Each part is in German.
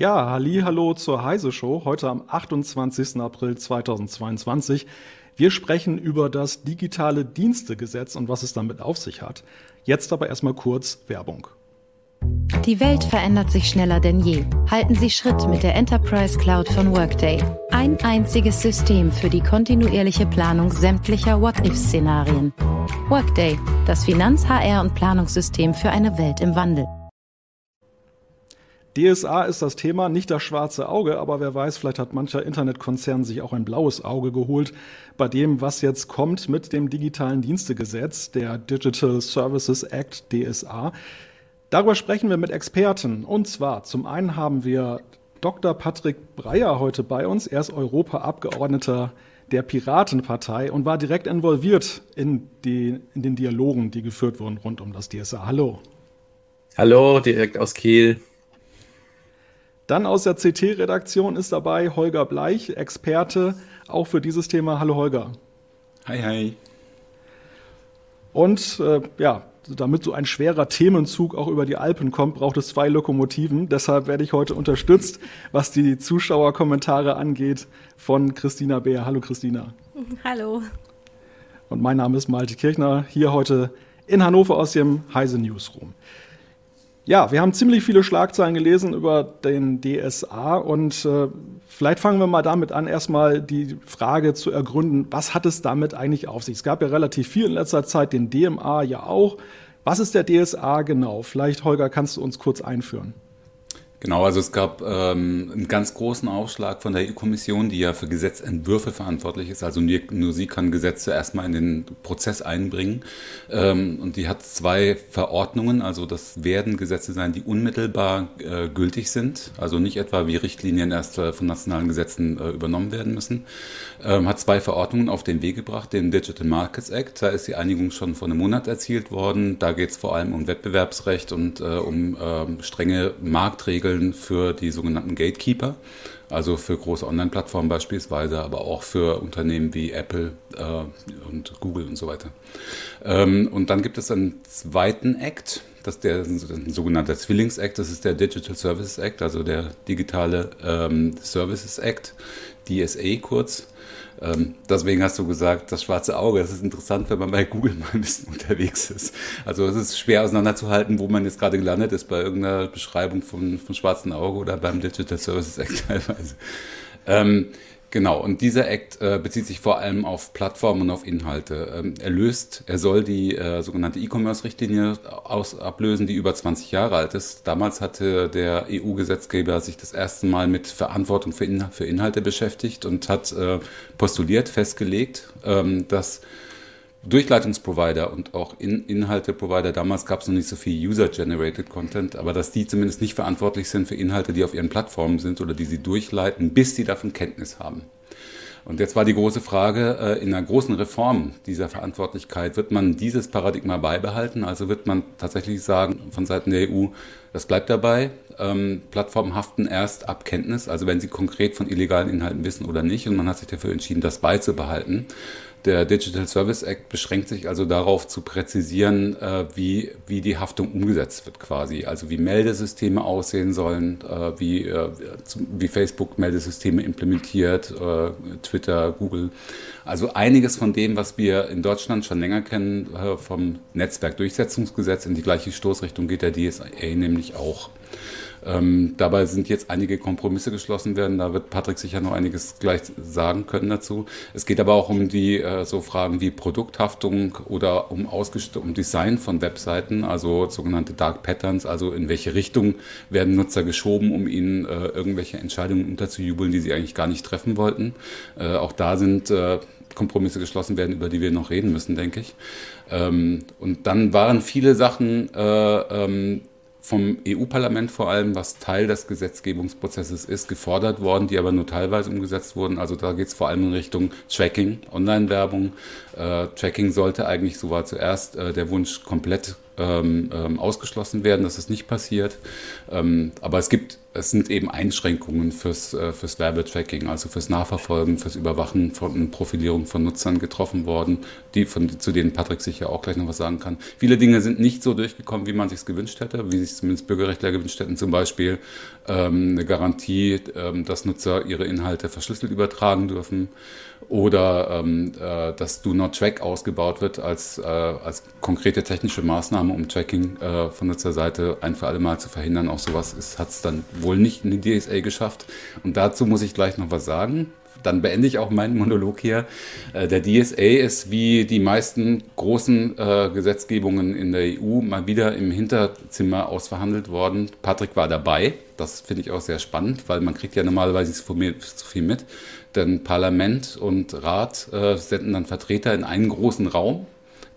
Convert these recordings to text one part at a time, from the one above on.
Ja, halli, hallo zur Heise Show, heute am 28. April 2022. Wir sprechen über das digitale Dienstegesetz und was es damit auf sich hat. Jetzt aber erstmal kurz Werbung. Die Welt verändert sich schneller denn je. Halten Sie Schritt mit der Enterprise Cloud von Workday. Ein einziges System für die kontinuierliche Planung sämtlicher What-If-Szenarien. Workday, das Finanz-, HR- und Planungssystem für eine Welt im Wandel. DSA ist das Thema, nicht das schwarze Auge, aber wer weiß, vielleicht hat mancher Internetkonzern sich auch ein blaues Auge geholt bei dem, was jetzt kommt mit dem digitalen Dienstegesetz, der Digital Services Act DSA. Darüber sprechen wir mit Experten. Und zwar zum einen haben wir Dr. Patrick Breyer heute bei uns. Er ist Europaabgeordneter der Piratenpartei und war direkt involviert in, die, in den Dialogen, die geführt wurden rund um das DSA. Hallo. Hallo, direkt aus Kiel. Dann aus der CT-Redaktion ist dabei Holger Bleich, Experte auch für dieses Thema. Hallo Holger. Hi, hi. Und äh, ja, damit so ein schwerer Themenzug auch über die Alpen kommt, braucht es zwei Lokomotiven. Deshalb werde ich heute unterstützt, was die Zuschauerkommentare angeht, von Christina Beer. Hallo Christina. Hallo. Und mein Name ist Malte Kirchner, hier heute in Hannover aus dem Heise Newsroom. Ja, wir haben ziemlich viele Schlagzeilen gelesen über den DSA und äh, vielleicht fangen wir mal damit an, erstmal die Frage zu ergründen, was hat es damit eigentlich auf sich? Es gab ja relativ viel in letzter Zeit, den DMA ja auch. Was ist der DSA genau? Vielleicht, Holger, kannst du uns kurz einführen. Genau, also es gab ähm, einen ganz großen Aufschlag von der EU-Kommission, die ja für Gesetzentwürfe verantwortlich ist. Also nur, nur sie kann Gesetze erstmal in den Prozess einbringen. Ähm, und die hat zwei Verordnungen. Also das werden Gesetze sein, die unmittelbar äh, gültig sind. Also nicht etwa wie Richtlinien erst äh, von nationalen Gesetzen äh, übernommen werden müssen. Ähm, hat zwei Verordnungen auf den Weg gebracht, den Digital Markets Act. Da ist die Einigung schon vor einem Monat erzielt worden. Da geht es vor allem um Wettbewerbsrecht und äh, um ähm, strenge Marktregeln Regeln für die sogenannten Gatekeeper, also für große Online-Plattformen beispielsweise, aber auch für Unternehmen wie Apple äh, und Google und so weiter. Ähm, und dann gibt es einen zweiten Act, das ist der ein sogenannter Zwillings-Act, das ist der Digital Services Act, also der digitale ähm, Services Act, DSA kurz. Ähm, deswegen hast du gesagt, das schwarze Auge. Das ist interessant, wenn man bei Google mal ein bisschen unterwegs ist. Also es ist schwer auseinanderzuhalten, wo man jetzt gerade gelandet ist, bei irgendeiner Beschreibung von, von schwarzen Auge oder beim Digital Services Act teilweise. Ähm, Genau, und dieser Act äh, bezieht sich vor allem auf Plattformen und auf Inhalte. Ähm, er löst, er soll die äh, sogenannte E-Commerce-Richtlinie ablösen, die über 20 Jahre alt ist. Damals hatte der EU-Gesetzgeber sich das erste Mal mit Verantwortung für, In für Inhalte beschäftigt und hat äh, postuliert, festgelegt, ähm, dass Durchleitungsprovider und auch In Inhalteprovider, damals gab es noch nicht so viel User-Generated Content, aber dass die zumindest nicht verantwortlich sind für Inhalte, die auf ihren Plattformen sind oder die sie durchleiten, bis sie davon Kenntnis haben. Und jetzt war die große Frage, äh, in einer großen Reform dieser Verantwortlichkeit, wird man dieses Paradigma beibehalten? Also wird man tatsächlich sagen, von Seiten der EU, das bleibt dabei, ähm, Plattformen haften erst ab Kenntnis, also wenn sie konkret von illegalen Inhalten wissen oder nicht. Und man hat sich dafür entschieden, das beizubehalten. Der Digital Service Act beschränkt sich also darauf zu präzisieren, äh, wie, wie die Haftung umgesetzt wird quasi. Also wie Meldesysteme aussehen sollen, äh, wie, äh, wie Facebook Meldesysteme implementiert, Twitter, Google. Also einiges von dem, was wir in Deutschland schon länger kennen, vom Netzwerkdurchsetzungsgesetz in die gleiche Stoßrichtung geht der DSA nämlich auch. Ähm, dabei sind jetzt einige Kompromisse geschlossen werden. Da wird Patrick sicher noch einiges gleich sagen können dazu. Es geht aber auch um die äh, so Fragen wie Produkthaftung oder um, um Design von Webseiten, also sogenannte Dark Patterns, also in welche Richtung werden Nutzer geschoben, um ihnen äh, irgendwelche Entscheidungen unterzujubeln, die sie eigentlich gar nicht treffen wollten. Äh, auch da sind äh, Kompromisse geschlossen werden, über die wir noch reden müssen, denke ich. Ähm, und dann waren viele Sachen äh, ähm, vom EU-Parlament vor allem, was Teil des Gesetzgebungsprozesses ist, gefordert worden, die aber nur teilweise umgesetzt wurden. Also da geht es vor allem in Richtung Tracking, Online-Werbung. Äh, Tracking sollte eigentlich, so war zuerst äh, der Wunsch, komplett ähm, ähm, ausgeschlossen werden, dass es nicht passiert. Ähm, aber es gibt, es sind eben Einschränkungen fürs, äh, fürs Werbetracking, also fürs Nachverfolgen, fürs Überwachen von Profilierung von Nutzern getroffen worden, die von, zu denen Patrick sicher auch gleich noch was sagen kann. Viele Dinge sind nicht so durchgekommen, wie man sich gewünscht hätte, wie sich zumindest Bürgerrechtler gewünscht hätten, zum Beispiel eine Garantie, ähm, dass Nutzer ihre Inhalte verschlüsselt übertragen dürfen oder ähm, äh, dass Do Not Track ausgebaut wird als, äh, als konkrete technische Maßnahme, um Tracking äh, von Nutzerseite ein für alle Mal zu verhindern. Auch sowas hat es dann wohl nicht in die DSA geschafft. Und dazu muss ich gleich noch was sagen dann beende ich auch meinen Monolog hier. Äh, der DSA ist wie die meisten großen äh, Gesetzgebungen in der EU mal wieder im Hinterzimmer ausverhandelt worden. Patrick war dabei. Das finde ich auch sehr spannend, weil man kriegt ja normalerweise zu viel mit. Denn Parlament und Rat äh, senden dann Vertreter in einen großen Raum.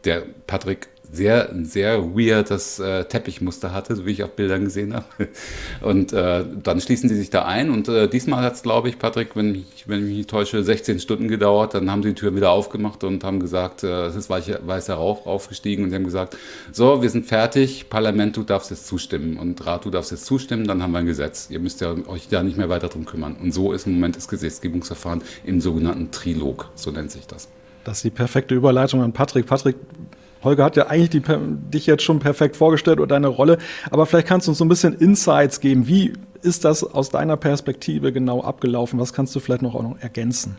Der Patrick sehr, sehr weirdes äh, Teppichmuster hatte, so wie ich auf Bildern gesehen habe. Und äh, dann schließen sie sich da ein. Und äh, diesmal hat es, glaube ich, Patrick, wenn ich, wenn ich mich nicht täusche, 16 Stunden gedauert. Dann haben sie die Tür wieder aufgemacht und haben gesagt, äh, es ist weicher, weißer Rauch aufgestiegen. Und sie haben gesagt, so, wir sind fertig, Parlament, du darfst jetzt zustimmen. Und Rat, du darfst jetzt zustimmen, dann haben wir ein Gesetz. Ihr müsst ja euch da nicht mehr weiter drum kümmern. Und so ist im Moment das Gesetzgebungsverfahren im sogenannten Trilog, so nennt sich das. Das ist die perfekte Überleitung an Patrick. Patrick, Holger hat ja eigentlich die, dich jetzt schon perfekt vorgestellt oder deine Rolle, aber vielleicht kannst du uns so ein bisschen Insights geben. Wie ist das aus deiner Perspektive genau abgelaufen? Was kannst du vielleicht noch auch noch ergänzen?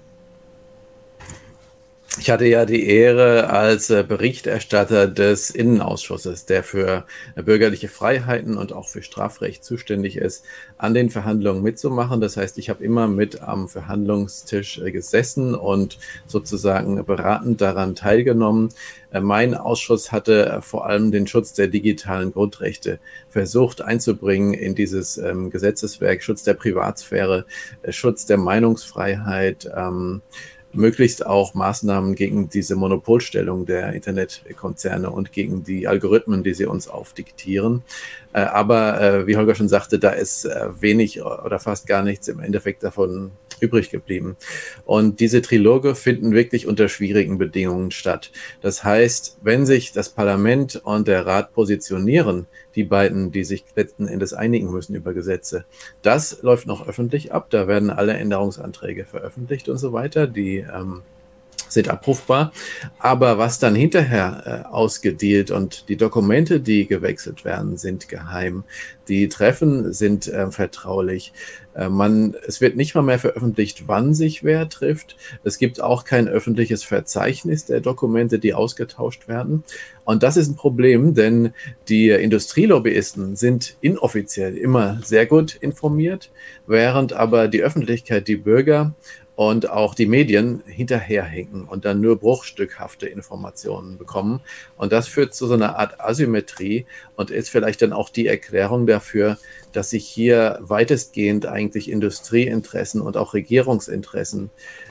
Ich hatte ja die Ehre, als äh, Berichterstatter des Innenausschusses, der für äh, bürgerliche Freiheiten und auch für Strafrecht zuständig ist, an den Verhandlungen mitzumachen. Das heißt, ich habe immer mit am Verhandlungstisch äh, gesessen und sozusagen beratend daran teilgenommen. Mein Ausschuss hatte vor allem den Schutz der digitalen Grundrechte versucht einzubringen in dieses ähm, Gesetzeswerk, Schutz der Privatsphäre, Schutz der Meinungsfreiheit. Möglichst auch Maßnahmen gegen diese Monopolstellung der Internetkonzerne und gegen die Algorithmen, die sie uns aufdiktieren. Äh, aber äh, wie Holger schon sagte, da ist äh, wenig oder fast gar nichts im Endeffekt davon übrig geblieben. Und diese Triloge finden wirklich unter schwierigen Bedingungen statt. Das heißt, wenn sich das Parlament und der Rat positionieren, die beiden, die sich letzten Endes einigen müssen über Gesetze, das läuft noch öffentlich ab. Da werden alle Änderungsanträge veröffentlicht und so weiter. Die ähm, sind abrufbar. Aber was dann hinterher äh, ausgedealt und die Dokumente, die gewechselt werden, sind geheim. Die Treffen sind äh, vertraulich. Äh, man, es wird nicht mal mehr veröffentlicht, wann sich wer trifft. Es gibt auch kein öffentliches Verzeichnis der Dokumente, die ausgetauscht werden. Und das ist ein Problem, denn die Industrielobbyisten sind inoffiziell immer sehr gut informiert, während aber die Öffentlichkeit, die Bürger und auch die Medien hinterherhinken und dann nur bruchstückhafte Informationen bekommen. Und das führt zu so einer Art Asymmetrie und ist vielleicht dann auch die Erklärung dafür, dass sich hier weitestgehend eigentlich Industrieinteressen und auch Regierungsinteressen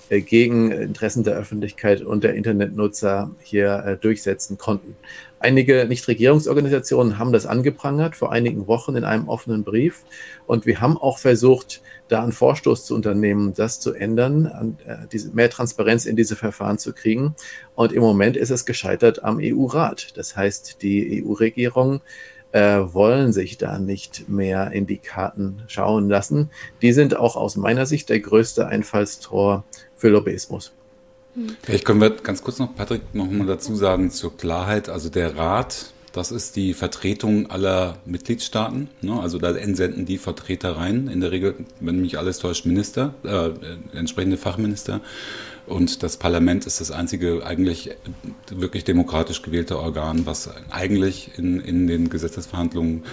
äh, gegen Interessen der Öffentlichkeit und der Internetnutzer hier äh, durchsetzen konnten. Einige Nichtregierungsorganisationen haben das angeprangert vor einigen Wochen in einem offenen Brief. Und wir haben auch versucht, da einen Vorstoß zu unternehmen, das zu ändern, an, äh, diese, mehr Transparenz in diese Verfahren zu kriegen. Und im Moment ist es gescheitert am EU-Rat. Das heißt, die EU-Regierung äh, wollen sich da nicht mehr in die Karten schauen lassen. Die sind auch aus meiner Sicht der größte Einfallstor für Lobbyismus. Vielleicht können wir ganz kurz noch, Patrick, noch mal dazu sagen zur Klarheit. Also der Rat, das ist die Vertretung aller Mitgliedstaaten. Ne? Also da entsenden die Vertreter rein. In der Regel, wenn mich alles täuscht, Minister, äh, entsprechende Fachminister. Und das Parlament ist das einzige eigentlich wirklich demokratisch gewählte Organ, was eigentlich in, in den Gesetzesverhandlungen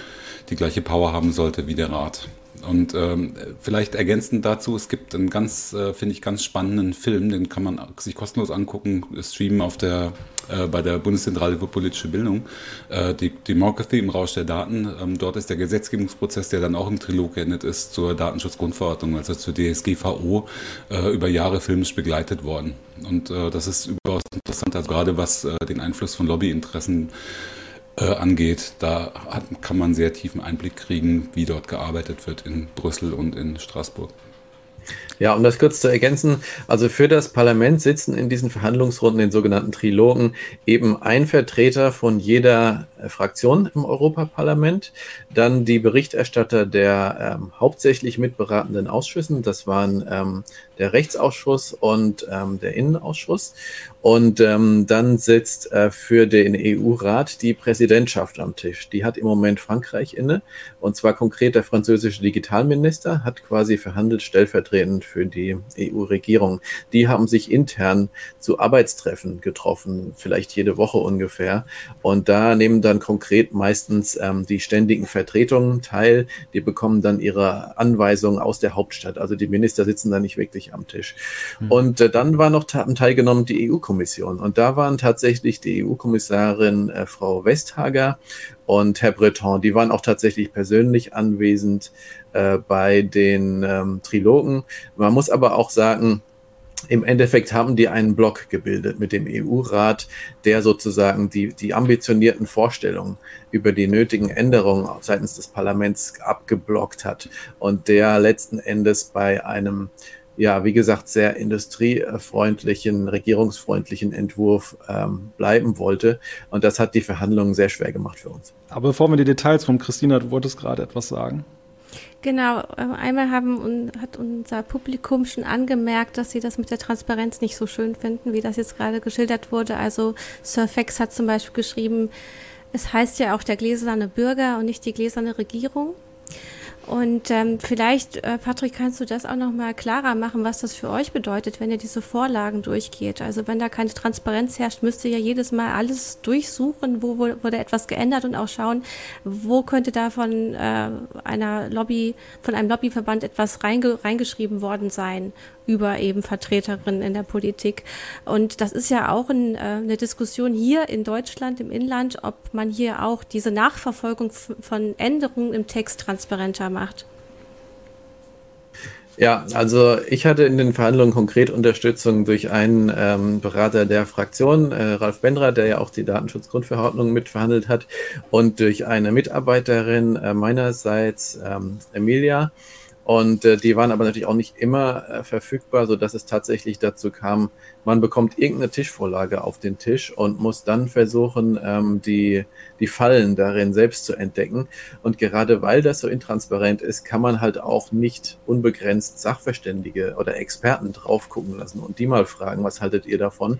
die gleiche Power haben sollte wie der Rat. Und ähm, vielleicht ergänzend dazu, es gibt einen ganz, äh, finde ich, ganz spannenden Film, den kann man sich kostenlos angucken, streamen auf der, äh, bei der Bundeszentrale für politische Bildung, äh, die Democracy im Rausch der Daten. Ähm, dort ist der Gesetzgebungsprozess, der dann auch im Trilog geendet ist, zur Datenschutzgrundverordnung, also zur DSGVO, äh, über Jahre filmisch begleitet worden. Und äh, das ist überaus interessant, also gerade was äh, den Einfluss von Lobbyinteressen äh, angeht, da hat, kann man sehr tiefen Einblick kriegen, wie dort gearbeitet wird in Brüssel und in Straßburg. Ja, um das kurz zu ergänzen, also für das Parlament sitzen in diesen Verhandlungsrunden, den sogenannten Trilogen, eben ein Vertreter von jeder äh, Fraktion im Europaparlament, dann die Berichterstatter der ähm, hauptsächlich mitberatenden Ausschüssen, das waren ähm, der Rechtsausschuss und ähm, der Innenausschuss. Und ähm, dann sitzt äh, für den EU-Rat die Präsidentschaft am Tisch. Die hat im Moment Frankreich inne. Und zwar konkret der französische Digitalminister hat quasi verhandelt stellvertretend für die EU-Regierung. Die haben sich intern zu Arbeitstreffen getroffen, vielleicht jede Woche ungefähr. Und da nehmen dann konkret meistens ähm, die ständigen Vertretungen teil. Die bekommen dann ihre Anweisungen aus der Hauptstadt. Also die Minister sitzen da nicht wirklich am Tisch. Mhm. Und äh, dann war noch teilgenommen die EU-Kommission. Und da waren tatsächlich die EU-Kommissarin äh, Frau Westhager und Herr Breton. Die waren auch tatsächlich persönlich anwesend äh, bei den ähm, Trilogen. Man muss aber auch sagen, im Endeffekt haben die einen Block gebildet mit dem EU-Rat, der sozusagen die, die ambitionierten Vorstellungen über die nötigen Änderungen seitens des Parlaments abgeblockt hat und der letzten Endes bei einem ja, wie gesagt, sehr industriefreundlichen, regierungsfreundlichen Entwurf ähm, bleiben wollte. Und das hat die Verhandlungen sehr schwer gemacht für uns. Aber bevor wir die Details von Christina, du wolltest gerade etwas sagen. Genau, äh, einmal haben, hat unser Publikum schon angemerkt, dass sie das mit der Transparenz nicht so schön finden, wie das jetzt gerade geschildert wurde. Also Sir Fex hat zum Beispiel geschrieben, es heißt ja auch der gläserne Bürger und nicht die gläserne Regierung. Und ähm, vielleicht, äh, Patrick, kannst du das auch noch mal klarer machen, was das für euch bedeutet, wenn ihr diese Vorlagen durchgeht. Also wenn da keine Transparenz herrscht, müsst ihr ja jedes Mal alles durchsuchen, wo wurde etwas geändert und auch schauen, wo könnte da von äh, einer Lobby, von einem Lobbyverband etwas reinge reingeschrieben worden sein über eben Vertreterinnen in der Politik. Und das ist ja auch ein, äh, eine Diskussion hier in Deutschland im Inland, ob man hier auch diese Nachverfolgung von Änderungen im Text transparenter macht. Ja, also ich hatte in den Verhandlungen konkret Unterstützung durch einen ähm, Berater der Fraktion, äh, Ralf Bendra, der ja auch die Datenschutzgrundverordnung mitverhandelt hat, und durch eine Mitarbeiterin äh, meinerseits, ähm, Emilia, und äh, die waren aber natürlich auch nicht immer äh, verfügbar, so dass es tatsächlich dazu kam, man bekommt irgendeine Tischvorlage auf den Tisch und muss dann versuchen, ähm, die, die Fallen darin selbst zu entdecken. Und gerade weil das so intransparent ist, kann man halt auch nicht unbegrenzt Sachverständige oder Experten drauf gucken lassen und die mal fragen, was haltet ihr davon?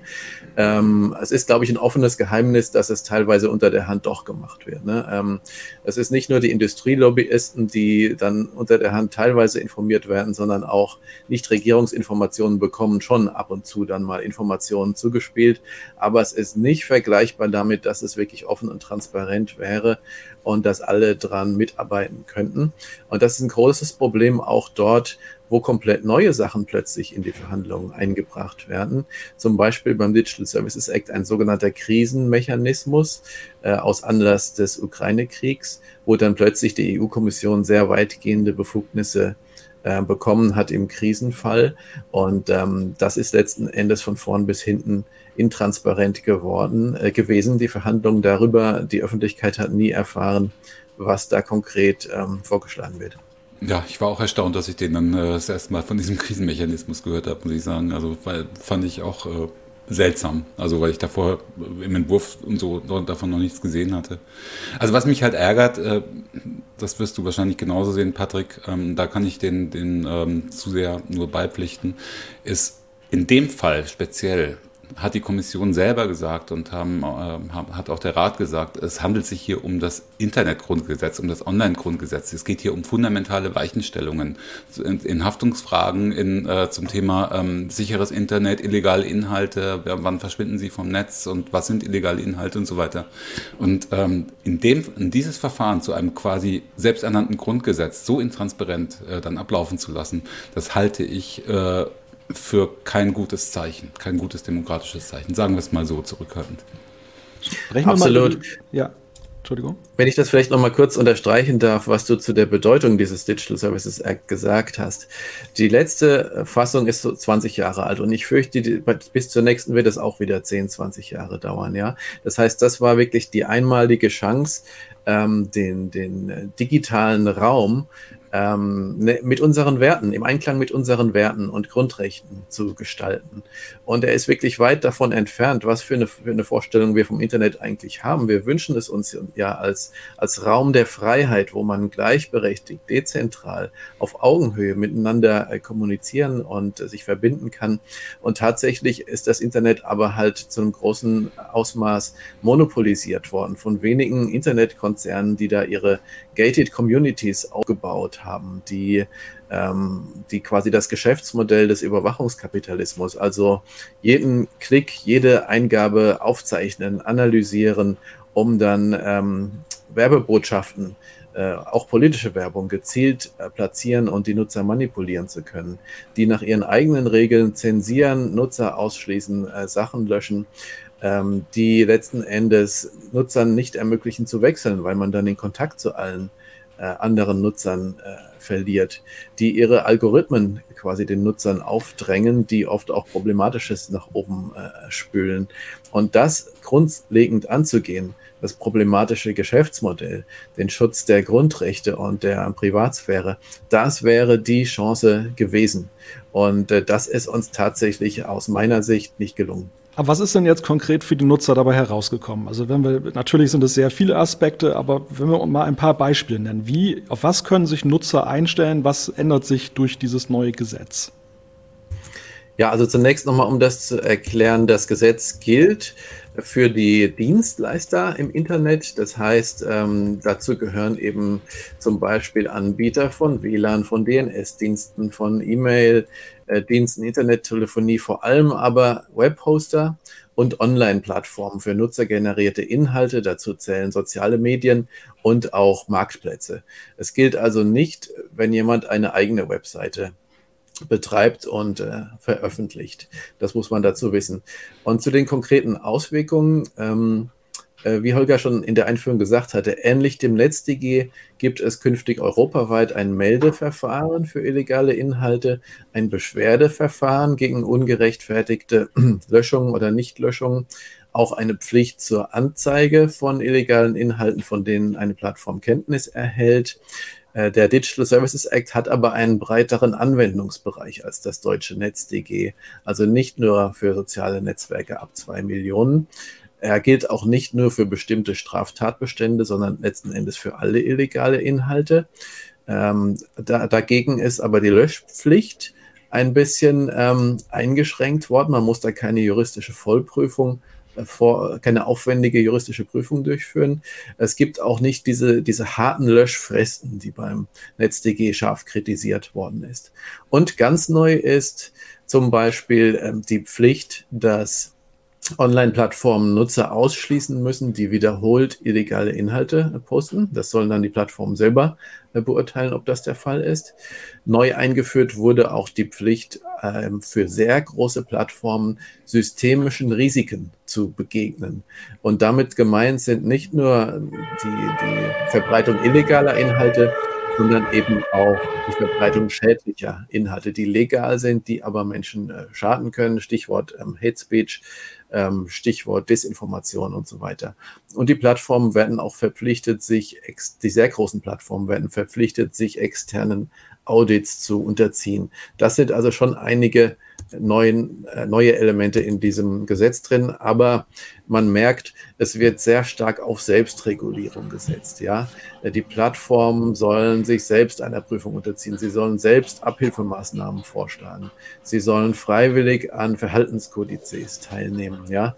Ähm, es ist, glaube ich, ein offenes Geheimnis, dass es teilweise unter der Hand doch gemacht wird. Ne? Ähm, es ist nicht nur die Industrielobbyisten, die dann unter der Hand teilweise informiert werden, sondern auch Nichtregierungsinformationen bekommen schon ab und zu dann mal Informationen zugespielt. Aber es ist nicht vergleichbar damit, dass es wirklich offen und transparent wäre und dass alle dran mitarbeiten könnten. Und das ist ein großes Problem auch dort, wo komplett neue Sachen plötzlich in die Verhandlungen eingebracht werden. Zum Beispiel beim Digital Services Act ein sogenannter Krisenmechanismus äh, aus Anlass des Ukraine-Kriegs, wo dann plötzlich die EU-Kommission sehr weitgehende Befugnisse äh, bekommen hat im Krisenfall. Und ähm, das ist letzten Endes von vorn bis hinten intransparent geworden äh, gewesen. Die Verhandlungen darüber, die Öffentlichkeit hat nie erfahren, was da konkret ähm, vorgeschlagen wird. Ja, ich war auch erstaunt, dass ich den dann äh, das erste Mal von diesem Krisenmechanismus gehört habe, muss ich sagen. Also weil, fand ich auch äh, seltsam. Also weil ich davor im Entwurf und so davon noch nichts gesehen hatte. Also was mich halt ärgert, äh, das wirst du wahrscheinlich genauso sehen, Patrick, ähm, da kann ich den, den ähm, zu sehr nur beipflichten, ist in dem Fall speziell hat die Kommission selber gesagt und haben, äh, hat auch der Rat gesagt, es handelt sich hier um das Internetgrundgesetz, um das Online-Grundgesetz. Es geht hier um fundamentale Weichenstellungen in, in Haftungsfragen in, äh, zum Thema ähm, sicheres Internet, illegale Inhalte, wann verschwinden sie vom Netz und was sind illegale Inhalte und so weiter. Und ähm, in, dem, in dieses Verfahren zu einem quasi selbsternannten Grundgesetz so intransparent äh, dann ablaufen zu lassen, das halte ich äh, für kein gutes Zeichen, kein gutes demokratisches Zeichen. Sagen wir es mal so zurückhaltend. Absolut. ja. Entschuldigung. Wenn ich das vielleicht noch mal kurz unterstreichen darf, was du zu der Bedeutung dieses Digital Services Act gesagt hast. Die letzte Fassung ist so 20 Jahre alt und ich fürchte, bis zur nächsten wird es auch wieder 10, 20 Jahre dauern, ja. Das heißt, das war wirklich die einmalige Chance, ähm, den, den digitalen Raum ähm, ne, mit unseren Werten, im Einklang mit unseren Werten und Grundrechten zu gestalten. Und er ist wirklich weit davon entfernt, was für eine, für eine Vorstellung wir vom Internet eigentlich haben. Wir wünschen es uns ja als, als Raum der Freiheit, wo man gleichberechtigt, dezentral, auf Augenhöhe miteinander äh, kommunizieren und äh, sich verbinden kann. Und tatsächlich ist das Internet aber halt zu einem großen Ausmaß monopolisiert worden von wenigen Internetkonzernen, die da ihre gated Communities aufgebaut haben, die, ähm, die quasi das Geschäftsmodell des Überwachungskapitalismus, also jeden Klick, jede Eingabe aufzeichnen, analysieren, um dann ähm, Werbebotschaften äh, auch politische Werbung gezielt äh, platzieren und die Nutzer manipulieren zu können, die nach ihren eigenen Regeln zensieren, Nutzer ausschließen, äh, Sachen löschen ähm, die letzten Endes Nutzern nicht ermöglichen zu wechseln, weil man dann den Kontakt zu allen äh, anderen Nutzern äh, verliert, die ihre Algorithmen quasi den Nutzern aufdrängen, die oft auch Problematisches nach oben äh, spülen. Und das grundlegend anzugehen, das problematische Geschäftsmodell, den Schutz der Grundrechte und der Privatsphäre, das wäre die Chance gewesen. Und äh, das ist uns tatsächlich aus meiner Sicht nicht gelungen. Aber was ist denn jetzt konkret für die Nutzer dabei herausgekommen? Also wenn wir, natürlich sind es sehr viele Aspekte, aber wenn wir mal ein paar Beispiele nennen, wie, auf was können sich Nutzer einstellen? Was ändert sich durch dieses neue Gesetz? Ja, also zunächst nochmal, um das zu erklären, das Gesetz gilt für die Dienstleister im Internet. Das heißt, ähm, dazu gehören eben zum Beispiel Anbieter von WLAN, von DNS-Diensten, von E-Mail-Diensten, Internettelefonie, vor allem aber Webhoster und Online-Plattformen für nutzergenerierte Inhalte. Dazu zählen soziale Medien und auch Marktplätze. Es gilt also nicht, wenn jemand eine eigene Webseite betreibt und äh, veröffentlicht. Das muss man dazu wissen. Und zu den konkreten Auswirkungen, ähm, äh, wie Holger schon in der Einführung gesagt hatte, ähnlich dem NetzDG gibt es künftig europaweit ein Meldeverfahren für illegale Inhalte, ein Beschwerdeverfahren gegen ungerechtfertigte Löschungen oder Nichtlöschungen, auch eine Pflicht zur Anzeige von illegalen Inhalten, von denen eine Plattform Kenntnis erhält. Äh, der Digital Services Act hat aber einen breiteren Anwendungsbereich als das deutsche NetzDG, also nicht nur für soziale Netzwerke ab zwei Millionen. Er gilt auch nicht nur für bestimmte Straftatbestände, sondern letzten Endes für alle illegale Inhalte. Ähm, da, dagegen ist aber die Löschpflicht ein bisschen ähm, eingeschränkt worden. Man muss da keine juristische Vollprüfung vor, keine aufwendige juristische Prüfung durchführen. Es gibt auch nicht diese, diese harten Löschfristen, die beim NetzDG scharf kritisiert worden ist. Und ganz neu ist zum Beispiel ähm, die Pflicht, dass Online-Plattformen Nutzer ausschließen müssen, die wiederholt illegale Inhalte posten. Das sollen dann die Plattformen selber beurteilen, ob das der Fall ist. Neu eingeführt wurde auch die Pflicht ähm, für sehr große Plattformen systemischen Risiken zu begegnen. Und damit gemeint sind nicht nur die, die Verbreitung illegaler Inhalte, sondern eben auch die Verbreitung schädlicher Inhalte, die legal sind, die aber Menschen äh, schaden können. Stichwort ähm, Hate Speech, ähm, Stichwort Desinformation und so weiter. Und die Plattformen werden auch verpflichtet, sich, die sehr großen Plattformen werden verpflichtet, sich externen Audits zu unterziehen. Das sind also schon einige neuen, äh, neue Elemente in diesem Gesetz drin, aber man merkt, es wird sehr stark auf Selbstregulierung gesetzt. Ja, die Plattformen sollen sich selbst einer Prüfung unterziehen. Sie sollen selbst Abhilfemaßnahmen vorschlagen. Sie sollen freiwillig an Verhaltenskodizes teilnehmen. Ja,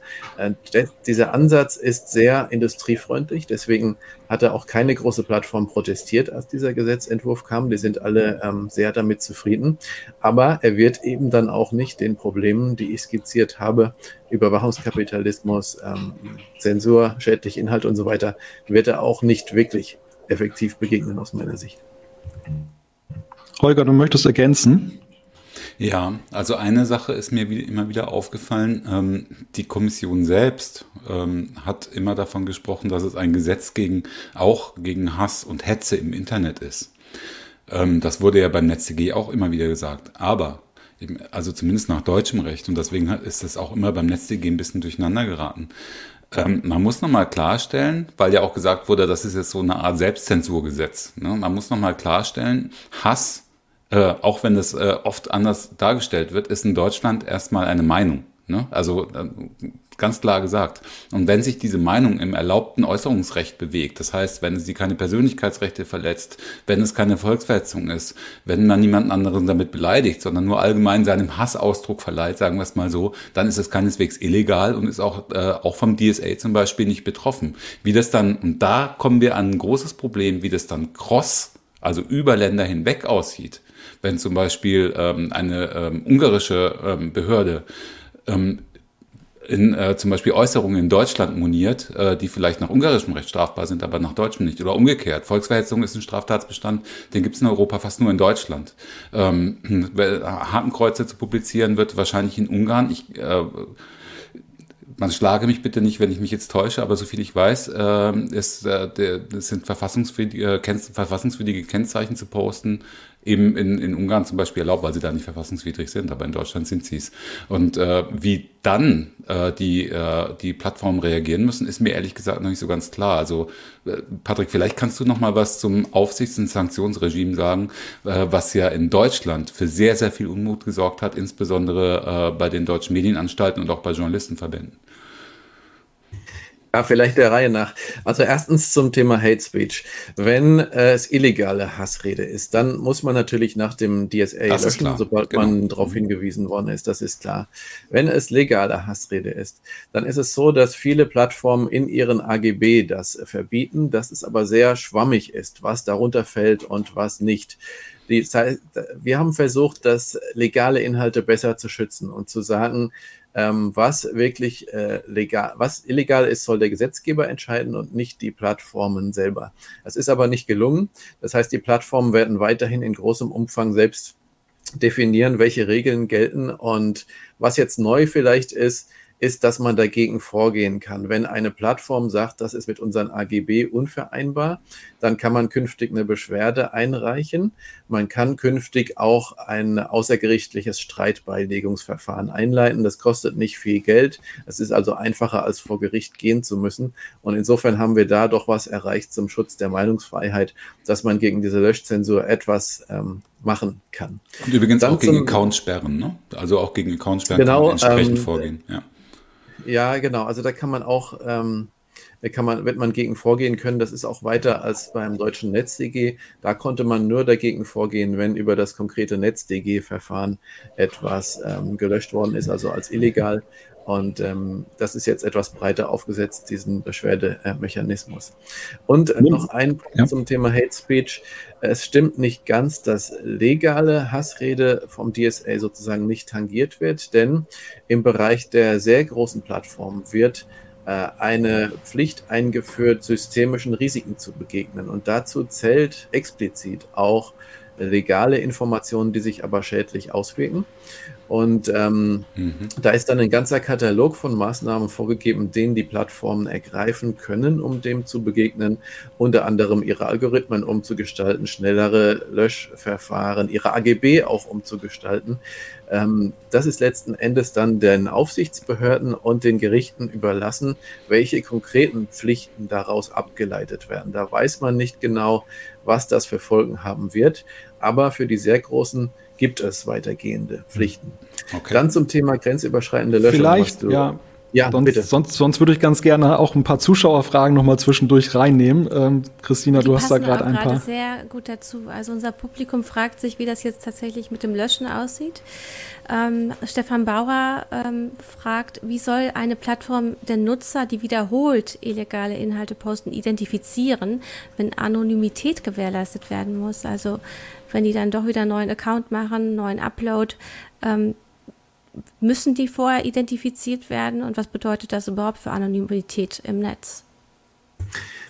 dieser Ansatz ist sehr industriefreundlich. Deswegen hatte auch keine große Plattform protestiert, als dieser Gesetzentwurf kam. Die sind alle ähm, sehr damit zufrieden. Aber er wird eben dann auch nicht den Problemen, die ich skizziert habe, Überwachungskapitalismus, ähm, Zensur, schädliche Inhalte und so weiter, wird er auch nicht wirklich effektiv begegnen aus meiner Sicht. Holger, du möchtest ergänzen? Ja, also eine Sache ist mir wie, immer wieder aufgefallen. Ähm, die Kommission selbst ähm, hat immer davon gesprochen, dass es ein Gesetz gegen auch gegen Hass und Hetze im Internet ist. Ähm, das wurde ja beim NetzDG auch immer wieder gesagt. Aber also zumindest nach deutschem Recht und deswegen ist das auch immer beim NetzDG ein bisschen durcheinander geraten. Ähm, man muss nochmal klarstellen, weil ja auch gesagt wurde, das ist jetzt so eine Art Selbstzensurgesetz. Ne? Man muss nochmal klarstellen, Hass, äh, auch wenn das äh, oft anders dargestellt wird, ist in Deutschland erstmal eine Meinung. Ne? Also äh, ganz klar gesagt. Und wenn sich diese Meinung im erlaubten Äußerungsrecht bewegt, das heißt, wenn sie keine Persönlichkeitsrechte verletzt, wenn es keine Volksverhetzung ist, wenn man niemanden anderen damit beleidigt, sondern nur allgemein seinem Hassausdruck verleiht, sagen wir es mal so, dann ist es keineswegs illegal und ist auch, äh, auch vom DSA zum Beispiel nicht betroffen. Wie das dann, und da kommen wir an ein großes Problem, wie das dann cross, also über Länder hinweg aussieht. Wenn zum Beispiel ähm, eine ähm, ungarische ähm, Behörde ähm, in äh, zum Beispiel Äußerungen in Deutschland moniert, äh, die vielleicht nach ungarischem Recht strafbar sind, aber nach deutschem nicht. Oder umgekehrt. Volksverhetzung ist ein Straftatsbestand, den gibt es in Europa fast nur in Deutschland. Ähm, Hakenkreuze zu publizieren wird wahrscheinlich in Ungarn. Ich äh, man schlage mich bitte nicht, wenn ich mich jetzt täusche, aber soviel ich weiß, äh, ist, äh, der, sind verfassungswidrige, äh, verfassungswidrige Kennzeichen zu posten, eben in, in Ungarn zum Beispiel erlaubt, weil sie da nicht verfassungswidrig sind, aber in Deutschland sind sie es. Und äh, wie dann äh, die, äh, die Plattformen reagieren müssen, ist mir ehrlich gesagt noch nicht so ganz klar. Also äh, Patrick, vielleicht kannst du noch mal was zum Aufsichts- und Sanktionsregime sagen, äh, was ja in Deutschland für sehr, sehr viel Unmut gesorgt hat, insbesondere äh, bei den deutschen Medienanstalten und auch bei Journalistenverbänden. Ja, vielleicht der Reihe nach. Also erstens zum Thema Hate Speech. Wenn äh, es illegale Hassrede ist, dann muss man natürlich nach dem DSA das löschen, sobald genau. man darauf mhm. hingewiesen worden ist. Das ist klar. Wenn es legale Hassrede ist, dann ist es so, dass viele Plattformen in ihren AGB das verbieten, dass es aber sehr schwammig ist, was darunter fällt und was nicht. Die, wir haben versucht, das legale Inhalte besser zu schützen und zu sagen, ähm, was wirklich äh, legal, was illegal ist, soll der Gesetzgeber entscheiden und nicht die Plattformen selber. Das ist aber nicht gelungen. Das heißt, die Plattformen werden weiterhin in großem Umfang selbst definieren, welche Regeln gelten. Und was jetzt neu vielleicht ist, ist, dass man dagegen vorgehen kann. Wenn eine Plattform sagt, das ist mit unseren AGB unvereinbar, dann kann man künftig eine Beschwerde einreichen. Man kann künftig auch ein außergerichtliches Streitbeilegungsverfahren einleiten. Das kostet nicht viel Geld. Es ist also einfacher, als vor Gericht gehen zu müssen. Und insofern haben wir da doch was erreicht zum Schutz der Meinungsfreiheit, dass man gegen diese Löschzensur etwas ähm, machen kann. Und übrigens Dann auch gegen Accountsperren, ne? Also auch gegen Accountsperren genau, kann man entsprechend ähm, vorgehen. Ja. Ja, genau. Also da kann man auch, ähm, kann man, wird man gegen vorgehen können. Das ist auch weiter als beim deutschen NetzDG. Da konnte man nur dagegen vorgehen, wenn über das konkrete NetzDG-Verfahren etwas ähm, gelöscht worden ist, also als illegal. Und ähm, das ist jetzt etwas breiter aufgesetzt, diesen Beschwerdemechanismus. Und äh, noch ein Punkt ja. zum Thema Hate Speech. Es stimmt nicht ganz, dass legale Hassrede vom DSA sozusagen nicht tangiert wird, denn im Bereich der sehr großen Plattformen wird äh, eine Pflicht eingeführt, systemischen Risiken zu begegnen. Und dazu zählt explizit auch legale Informationen, die sich aber schädlich auswirken. Und ähm, mhm. da ist dann ein ganzer Katalog von Maßnahmen vorgegeben, den die Plattformen ergreifen können, um dem zu begegnen. Unter anderem ihre Algorithmen umzugestalten, schnellere Löschverfahren, ihre AGB auch umzugestalten. Ähm, das ist letzten Endes dann den Aufsichtsbehörden und den Gerichten überlassen, welche konkreten Pflichten daraus abgeleitet werden. Da weiß man nicht genau, was das für Folgen haben wird. Aber für die sehr großen gibt es weitergehende Pflichten. Okay. Dann zum Thema grenzüberschreitende Löschung. Vielleicht, ja. Ja, sonst, bitte. Sonst, sonst würde ich ganz gerne auch ein paar Zuschauerfragen nochmal zwischendurch reinnehmen. Ähm, Christina, Die du hast da gerade ein paar. sehr gut dazu. Also unser Publikum fragt sich, wie das jetzt tatsächlich mit dem Löschen aussieht. Ähm, Stefan Bauer ähm, fragt, wie soll eine Plattform der Nutzer, die wiederholt illegale Inhalte posten, identifizieren, wenn Anonymität gewährleistet werden muss? Also wenn die dann doch wieder einen neuen Account machen, einen neuen Upload, ähm, müssen die vorher identifiziert werden und was bedeutet das überhaupt für Anonymität im Netz?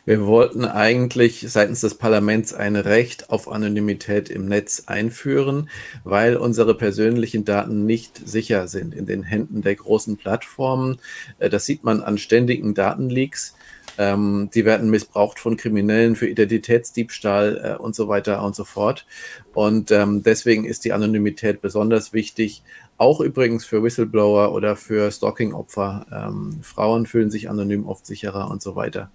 Wir wollten eigentlich seitens des Parlaments ein Recht auf Anonymität im Netz einführen, weil unsere persönlichen Daten nicht sicher sind in den Händen der großen Plattformen. Äh, das sieht man an ständigen Datenleaks. Ähm, die werden missbraucht von Kriminellen für Identitätsdiebstahl äh, und so weiter und so fort. Und ähm, deswegen ist die Anonymität besonders wichtig, Auch übrigens für Whistleblower oder für Stalking-Opfer. Ähm, Frauen fühlen sich anonym oft sicherer und so weiter.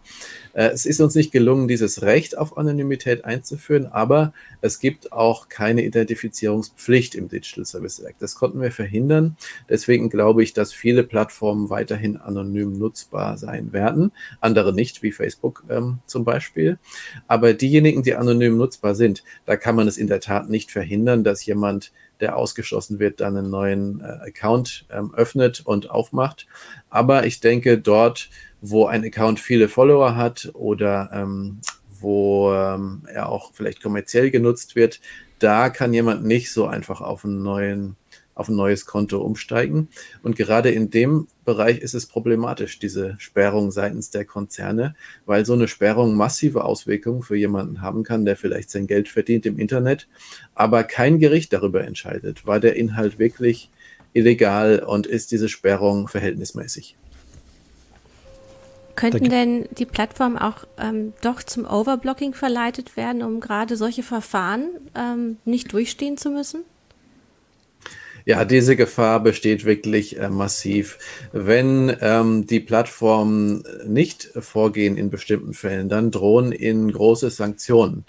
Äh, es ist uns nicht gelungen, dieses Recht auf Anonymität einzuführen, aber es gibt auch keine Identifizierungspflicht im Digital Service Act. Das konnten wir verhindern. Deswegen glaube ich, dass viele Plattformen weiterhin anonym nutzbar sein werden. Andere nicht, wie Facebook ähm, zum Beispiel. Aber diejenigen, die anonym nutzbar sind, da kann man es in der Tat nicht verhindern, dass jemand der ausgeschlossen wird, dann einen neuen äh, Account ähm, öffnet und aufmacht. Aber ich denke, dort, wo ein Account viele Follower hat oder ähm, wo ähm, er auch vielleicht kommerziell genutzt wird, da kann jemand nicht so einfach auf einen neuen auf ein neues Konto umsteigen. Und gerade in dem Bereich ist es problematisch, diese Sperrung seitens der Konzerne, weil so eine Sperrung massive Auswirkungen für jemanden haben kann, der vielleicht sein Geld verdient im Internet, aber kein Gericht darüber entscheidet. War der Inhalt wirklich illegal und ist diese Sperrung verhältnismäßig? Könnten denn die Plattformen auch ähm, doch zum Overblocking verleitet werden, um gerade solche Verfahren ähm, nicht durchstehen zu müssen? Ja, diese Gefahr besteht wirklich äh, massiv. Wenn ähm, die Plattformen nicht vorgehen in bestimmten Fällen, dann drohen ihnen große Sanktionen.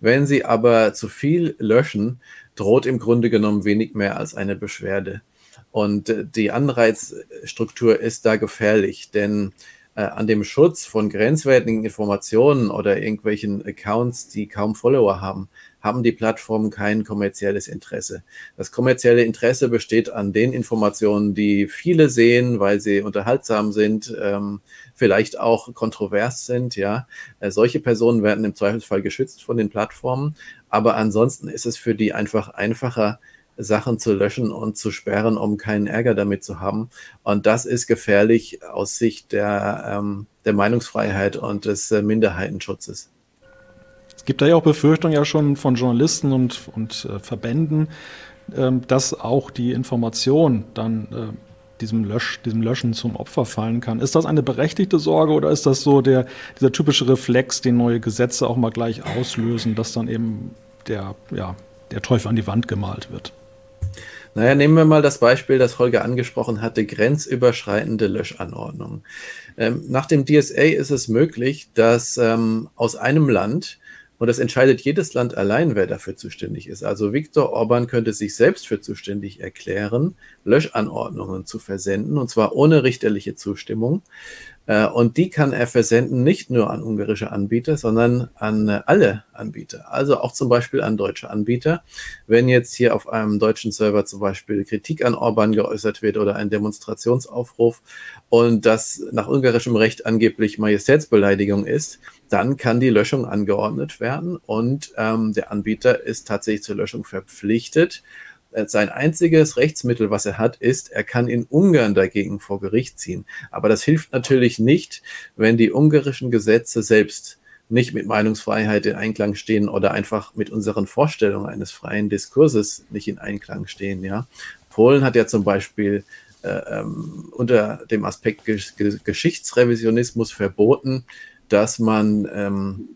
Wenn sie aber zu viel löschen, droht im Grunde genommen wenig mehr als eine Beschwerde. Und äh, die Anreizstruktur ist da gefährlich, denn äh, an dem Schutz von grenzwertigen Informationen oder irgendwelchen Accounts, die kaum Follower haben, haben die Plattformen kein kommerzielles Interesse. Das kommerzielle Interesse besteht an den Informationen, die viele sehen, weil sie unterhaltsam sind, ähm, vielleicht auch kontrovers sind. Ja, äh, solche Personen werden im Zweifelsfall geschützt von den Plattformen. Aber ansonsten ist es für die einfach einfacher, Sachen zu löschen und zu sperren, um keinen Ärger damit zu haben. Und das ist gefährlich aus Sicht der, ähm, der Meinungsfreiheit und des äh, Minderheitenschutzes. Es gibt da ja auch Befürchtungen ja schon von Journalisten und, und äh, Verbänden, ähm, dass auch die Information dann äh, diesem, Lösch, diesem Löschen zum Opfer fallen kann. Ist das eine berechtigte Sorge oder ist das so der, dieser typische Reflex, den neue Gesetze auch mal gleich auslösen, dass dann eben der, ja, der Teufel an die Wand gemalt wird? Naja, nehmen wir mal das Beispiel, das Holger angesprochen hatte, grenzüberschreitende Löschanordnungen. Ähm, nach dem DSA ist es möglich, dass ähm, aus einem Land und das entscheidet jedes Land allein, wer dafür zuständig ist. Also Viktor Orban könnte sich selbst für zuständig erklären, Löschanordnungen zu versenden, und zwar ohne richterliche Zustimmung. Äh, und die kann er versenden nicht nur an ungarische Anbieter, sondern an äh, alle Anbieter. Also auch zum Beispiel an deutsche Anbieter. Wenn jetzt hier auf einem deutschen Server zum Beispiel Kritik an Orban geäußert wird oder ein Demonstrationsaufruf und das nach ungarischem Recht angeblich Majestätsbeleidigung ist, dann kann die Löschung angeordnet werden und ähm, der Anbieter ist tatsächlich zur Löschung verpflichtet. Äh, sein einziges Rechtsmittel, was er hat, ist, er kann in Ungarn dagegen vor Gericht ziehen. Aber das hilft natürlich nicht, wenn die ungarischen Gesetze selbst nicht mit Meinungsfreiheit in Einklang stehen oder einfach mit unseren Vorstellungen eines freien Diskurses nicht in Einklang stehen. Ja, Polen hat ja zum Beispiel äh, ähm, unter dem Aspekt Geschichtsrevisionismus verboten, dass man ähm,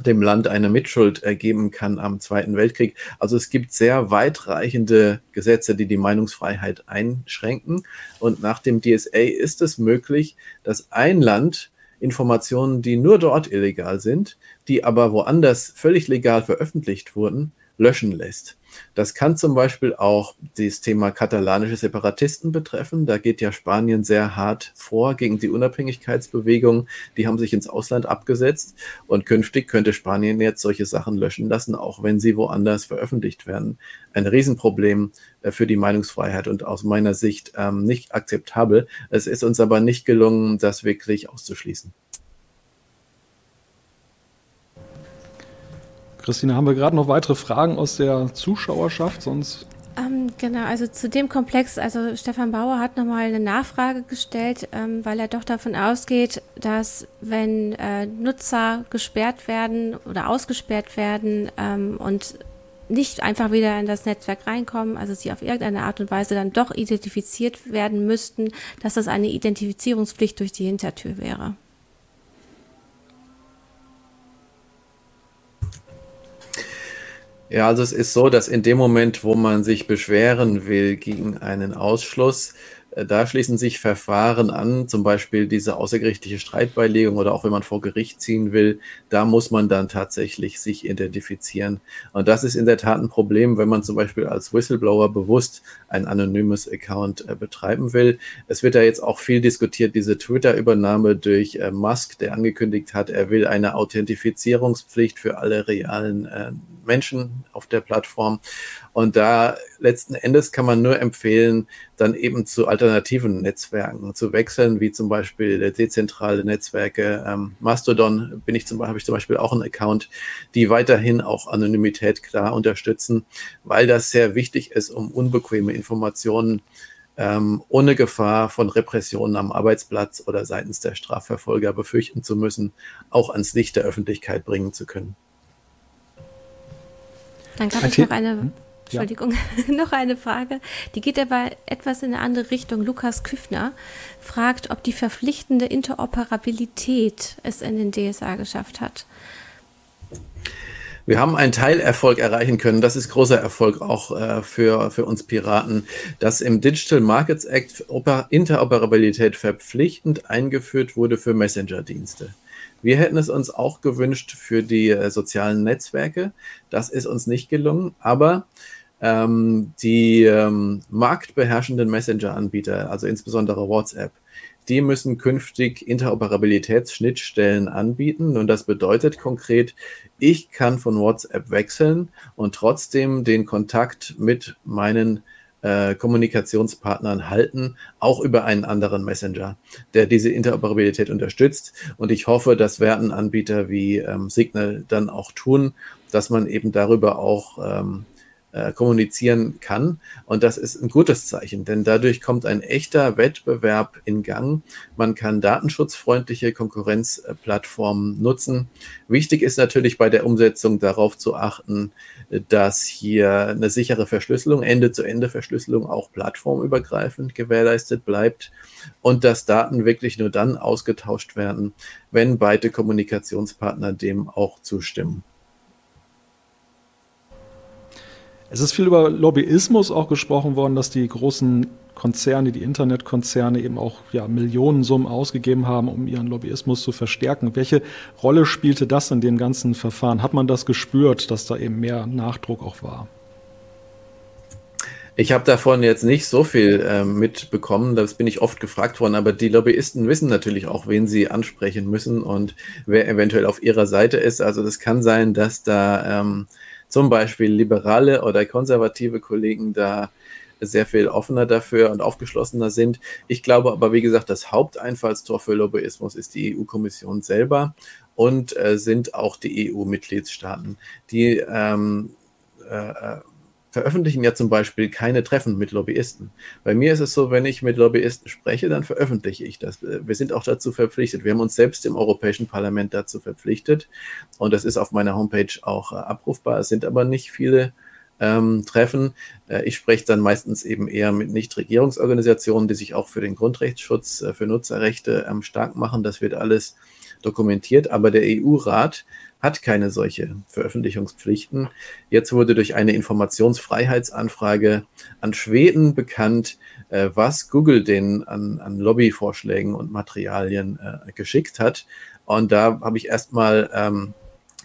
dem Land eine Mitschuld ergeben kann am Zweiten Weltkrieg. Also es gibt sehr weitreichende Gesetze, die die Meinungsfreiheit einschränken. Und nach dem DSA ist es möglich, dass ein Land Informationen, die nur dort illegal sind, die aber woanders völlig legal veröffentlicht wurden, löschen lässt. Das kann zum Beispiel auch das Thema katalanische Separatisten betreffen. Da geht ja Spanien sehr hart vor gegen die Unabhängigkeitsbewegung. Die haben sich ins Ausland abgesetzt und künftig könnte Spanien jetzt solche Sachen löschen lassen, auch wenn sie woanders veröffentlicht werden. Ein Riesenproblem äh, für die Meinungsfreiheit und aus meiner Sicht ähm, nicht akzeptabel. Es ist uns aber nicht gelungen, das wirklich auszuschließen. Christine, haben wir gerade noch weitere Fragen aus der Zuschauerschaft? Sonst ähm, genau, also zu dem Komplex, also Stefan Bauer hat nochmal eine Nachfrage gestellt, ähm, weil er doch davon ausgeht, dass wenn äh, Nutzer gesperrt werden oder ausgesperrt werden ähm, und nicht einfach wieder in das Netzwerk reinkommen, also sie auf irgendeine Art und Weise dann doch identifiziert werden müssten, dass das eine Identifizierungspflicht durch die Hintertür wäre. Ja, also es ist so, dass in dem Moment, wo man sich beschweren will gegen einen Ausschluss, äh, da schließen sich Verfahren an, zum Beispiel diese außergerichtliche Streitbeilegung oder auch wenn man vor Gericht ziehen will, da muss man dann tatsächlich sich identifizieren. Und das ist in der Tat ein Problem, wenn man zum Beispiel als Whistleblower bewusst ein anonymes Account äh, betreiben will. Es wird ja jetzt auch viel diskutiert, diese Twitter-Übernahme durch äh, Musk, der angekündigt hat, er will eine Authentifizierungspflicht für alle realen äh, Menschen auf der Plattform. Und da letzten Endes kann man nur empfehlen, dann eben zu alternativen Netzwerken zu wechseln, wie zum Beispiel dezentrale Netzwerke. Ähm, Mastodon bin ich zum, habe ich zum Beispiel auch einen Account, die weiterhin auch Anonymität klar unterstützen, weil das sehr wichtig ist, um unbequeme Informationen ähm, ohne Gefahr von Repressionen am Arbeitsplatz oder seitens der Strafverfolger befürchten zu müssen, auch ans Licht der Öffentlichkeit bringen zu können. Dann gab es noch eine, hm? Entschuldigung, ja. noch eine Frage. Die geht aber etwas in eine andere Richtung. Lukas Küffner fragt, ob die verpflichtende Interoperabilität es in den DSA geschafft hat. Wir haben einen Teilerfolg erreichen können. Das ist großer Erfolg auch äh, für, für uns Piraten, dass im Digital Markets Act Interoperabilität verpflichtend eingeführt wurde für Messenger-Dienste. Wir hätten es uns auch gewünscht für die äh, sozialen Netzwerke. Das ist uns nicht gelungen, aber ähm, die ähm, marktbeherrschenden Messenger-Anbieter, also insbesondere WhatsApp, die müssen künftig Interoperabilitätsschnittstellen anbieten. Und das bedeutet konkret, ich kann von WhatsApp wechseln und trotzdem den Kontakt mit meinen äh, Kommunikationspartnern halten, auch über einen anderen Messenger, der diese Interoperabilität unterstützt. Und ich hoffe, das werden Anbieter wie ähm, Signal dann auch tun, dass man eben darüber auch ähm, äh, kommunizieren kann. Und das ist ein gutes Zeichen, denn dadurch kommt ein echter Wettbewerb in Gang. Man kann datenschutzfreundliche Konkurrenzplattformen nutzen. Wichtig ist natürlich bei der Umsetzung darauf zu achten, dass hier eine sichere Verschlüsselung, Ende-zu-Ende-Verschlüsselung auch plattformübergreifend gewährleistet bleibt und dass Daten wirklich nur dann ausgetauscht werden, wenn beide Kommunikationspartner dem auch zustimmen. Es ist viel über Lobbyismus auch gesprochen worden, dass die großen Konzerne, die Internetkonzerne eben auch ja, Millionensummen ausgegeben haben, um ihren Lobbyismus zu verstärken. Welche Rolle spielte das in dem ganzen Verfahren? Hat man das gespürt, dass da eben mehr Nachdruck auch war? Ich habe davon jetzt nicht so viel äh, mitbekommen, das bin ich oft gefragt worden, aber die Lobbyisten wissen natürlich auch, wen sie ansprechen müssen und wer eventuell auf ihrer Seite ist. Also das kann sein, dass da ähm, zum Beispiel liberale oder konservative Kollegen da sehr viel offener dafür und aufgeschlossener sind. Ich glaube aber, wie gesagt, das Haupteinfallstor für Lobbyismus ist die EU-Kommission selber und äh, sind auch die EU-Mitgliedstaaten, die ähm, äh, äh veröffentlichen ja zum Beispiel keine Treffen mit Lobbyisten. Bei mir ist es so, wenn ich mit Lobbyisten spreche, dann veröffentliche ich das. Wir sind auch dazu verpflichtet. Wir haben uns selbst im Europäischen Parlament dazu verpflichtet und das ist auf meiner Homepage auch äh, abrufbar. Es sind aber nicht viele ähm, Treffen. Äh, ich spreche dann meistens eben eher mit Nichtregierungsorganisationen, die sich auch für den Grundrechtsschutz, äh, für Nutzerrechte ähm, stark machen. Das wird alles dokumentiert, aber der EU-Rat hat keine solche Veröffentlichungspflichten. Jetzt wurde durch eine Informationsfreiheitsanfrage an Schweden bekannt, äh, was Google den an, an Lobbyvorschlägen und Materialien äh, geschickt hat. Und da habe ich erstmal ähm,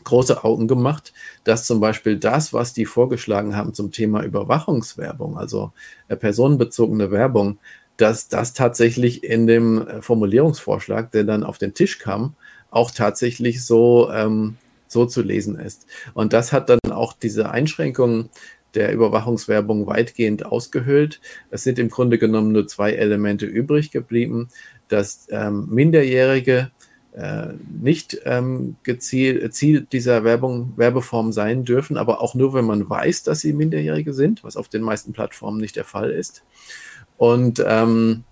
große Augen gemacht, dass zum Beispiel das, was die vorgeschlagen haben zum Thema Überwachungswerbung, also äh, personenbezogene Werbung, dass das tatsächlich in dem äh, Formulierungsvorschlag, der dann auf den Tisch kam, auch tatsächlich so ähm, so zu lesen ist. Und das hat dann auch diese Einschränkungen der Überwachungswerbung weitgehend ausgehöhlt. Es sind im Grunde genommen nur zwei Elemente übrig geblieben, dass ähm, Minderjährige äh, nicht ähm, gezielt, Ziel dieser Werbung, Werbeform sein dürfen, aber auch nur, wenn man weiß, dass sie Minderjährige sind, was auf den meisten Plattformen nicht der Fall ist. Und ähm,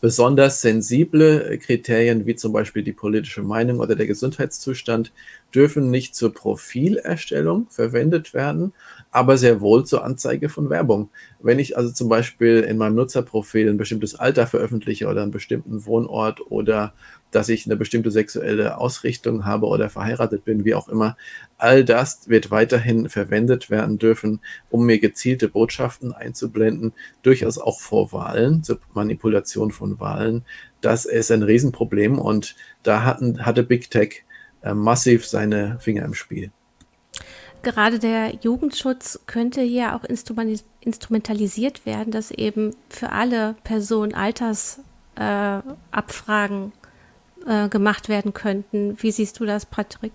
besonders sensible Kriterien wie zum Beispiel die politische Meinung oder der Gesundheitszustand dürfen nicht zur Profilerstellung verwendet werden, aber sehr wohl zur Anzeige von Werbung. Wenn ich also zum Beispiel in meinem Nutzerprofil ein bestimmtes Alter veröffentliche oder einen bestimmten Wohnort oder dass ich eine bestimmte sexuelle Ausrichtung habe oder verheiratet bin, wie auch immer, all das wird weiterhin verwendet werden dürfen, um mir gezielte Botschaften einzublenden, durchaus auch vor Wahlen, zur Manipulation von Wahlen. Das ist ein Riesenproblem und da hatten, hatte Big Tech äh, massiv seine Finger im Spiel. Gerade der Jugendschutz könnte hier auch instrumentalisiert werden, dass eben für alle Personen Altersabfragen äh, äh, gemacht werden könnten. Wie siehst du das, Patrick?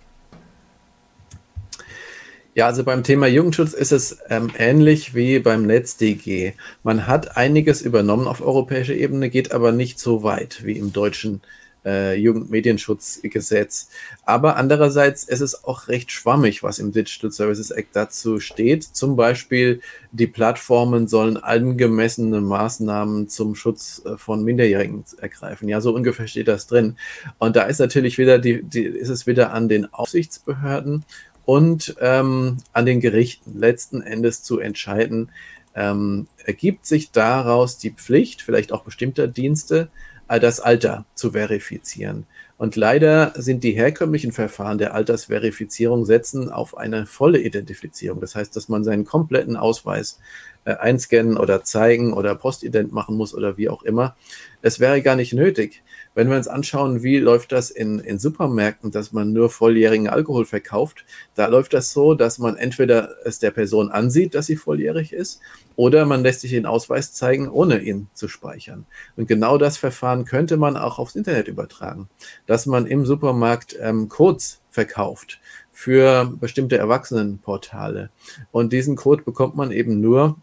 Ja, also beim Thema Jugendschutz ist es ähm, ähnlich wie beim NetzDG. Man hat einiges übernommen auf europäischer Ebene, geht aber nicht so weit wie im deutschen äh, Jugendmedienschutzgesetz. Aber andererseits ist es auch recht schwammig, was im Digital Services Act dazu steht. Zum Beispiel, die Plattformen sollen angemessene Maßnahmen zum Schutz äh, von Minderjährigen ergreifen. Ja, so ungefähr steht das drin. Und da ist natürlich wieder die, die ist es wieder an den Aufsichtsbehörden und ähm, an den Gerichten letzten Endes zu entscheiden, ähm, ergibt sich daraus die Pflicht, vielleicht auch bestimmter Dienste, äh, das Alter zu verifizieren. Und leider sind die herkömmlichen Verfahren der Altersverifizierung setzen auf eine volle Identifizierung. Das heißt, dass man seinen kompletten Ausweis äh, einscannen oder zeigen oder Postident machen muss oder wie auch immer. Es wäre gar nicht nötig. Wenn wir uns anschauen, wie läuft das in, in Supermärkten, dass man nur volljährigen Alkohol verkauft, da läuft das so, dass man entweder es der Person ansieht, dass sie volljährig ist, oder man lässt sich den Ausweis zeigen, ohne ihn zu speichern. Und genau das Verfahren könnte man auch aufs Internet übertragen, dass man im Supermarkt ähm, Codes verkauft für bestimmte Erwachsenenportale. Und diesen Code bekommt man eben nur,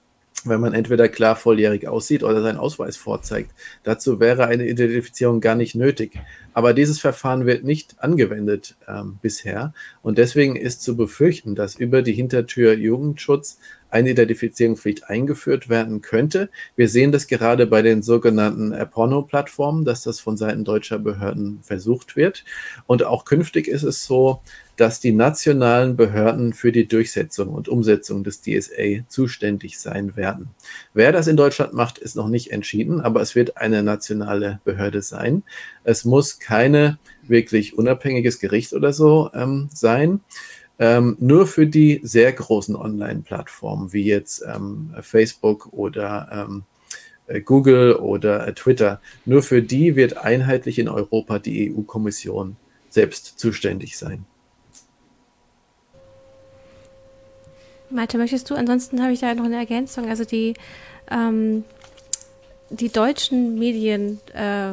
wenn man entweder klar volljährig aussieht oder seinen Ausweis vorzeigt. Dazu wäre eine Identifizierung gar nicht nötig. Aber dieses Verfahren wird nicht angewendet ähm, bisher. Und deswegen ist zu befürchten, dass über die Hintertür Jugendschutz eine Identifizierungspflicht eingeführt werden könnte. Wir sehen das gerade bei den sogenannten Porno-Plattformen, dass das von Seiten deutscher Behörden versucht wird. Und auch künftig ist es so, dass die nationalen Behörden für die Durchsetzung und Umsetzung des DSA zuständig sein werden. Wer das in Deutschland macht, ist noch nicht entschieden, aber es wird eine nationale Behörde sein. Es muss keine wirklich unabhängiges Gericht oder so ähm, sein. Ähm, nur für die sehr großen Online-Plattformen wie jetzt ähm, Facebook oder ähm, äh, Google oder äh, Twitter, nur für die wird einheitlich in Europa die EU-Kommission selbst zuständig sein. Malte, möchtest du? Ansonsten habe ich da noch eine Ergänzung. Also die, ähm, die deutschen Medien äh,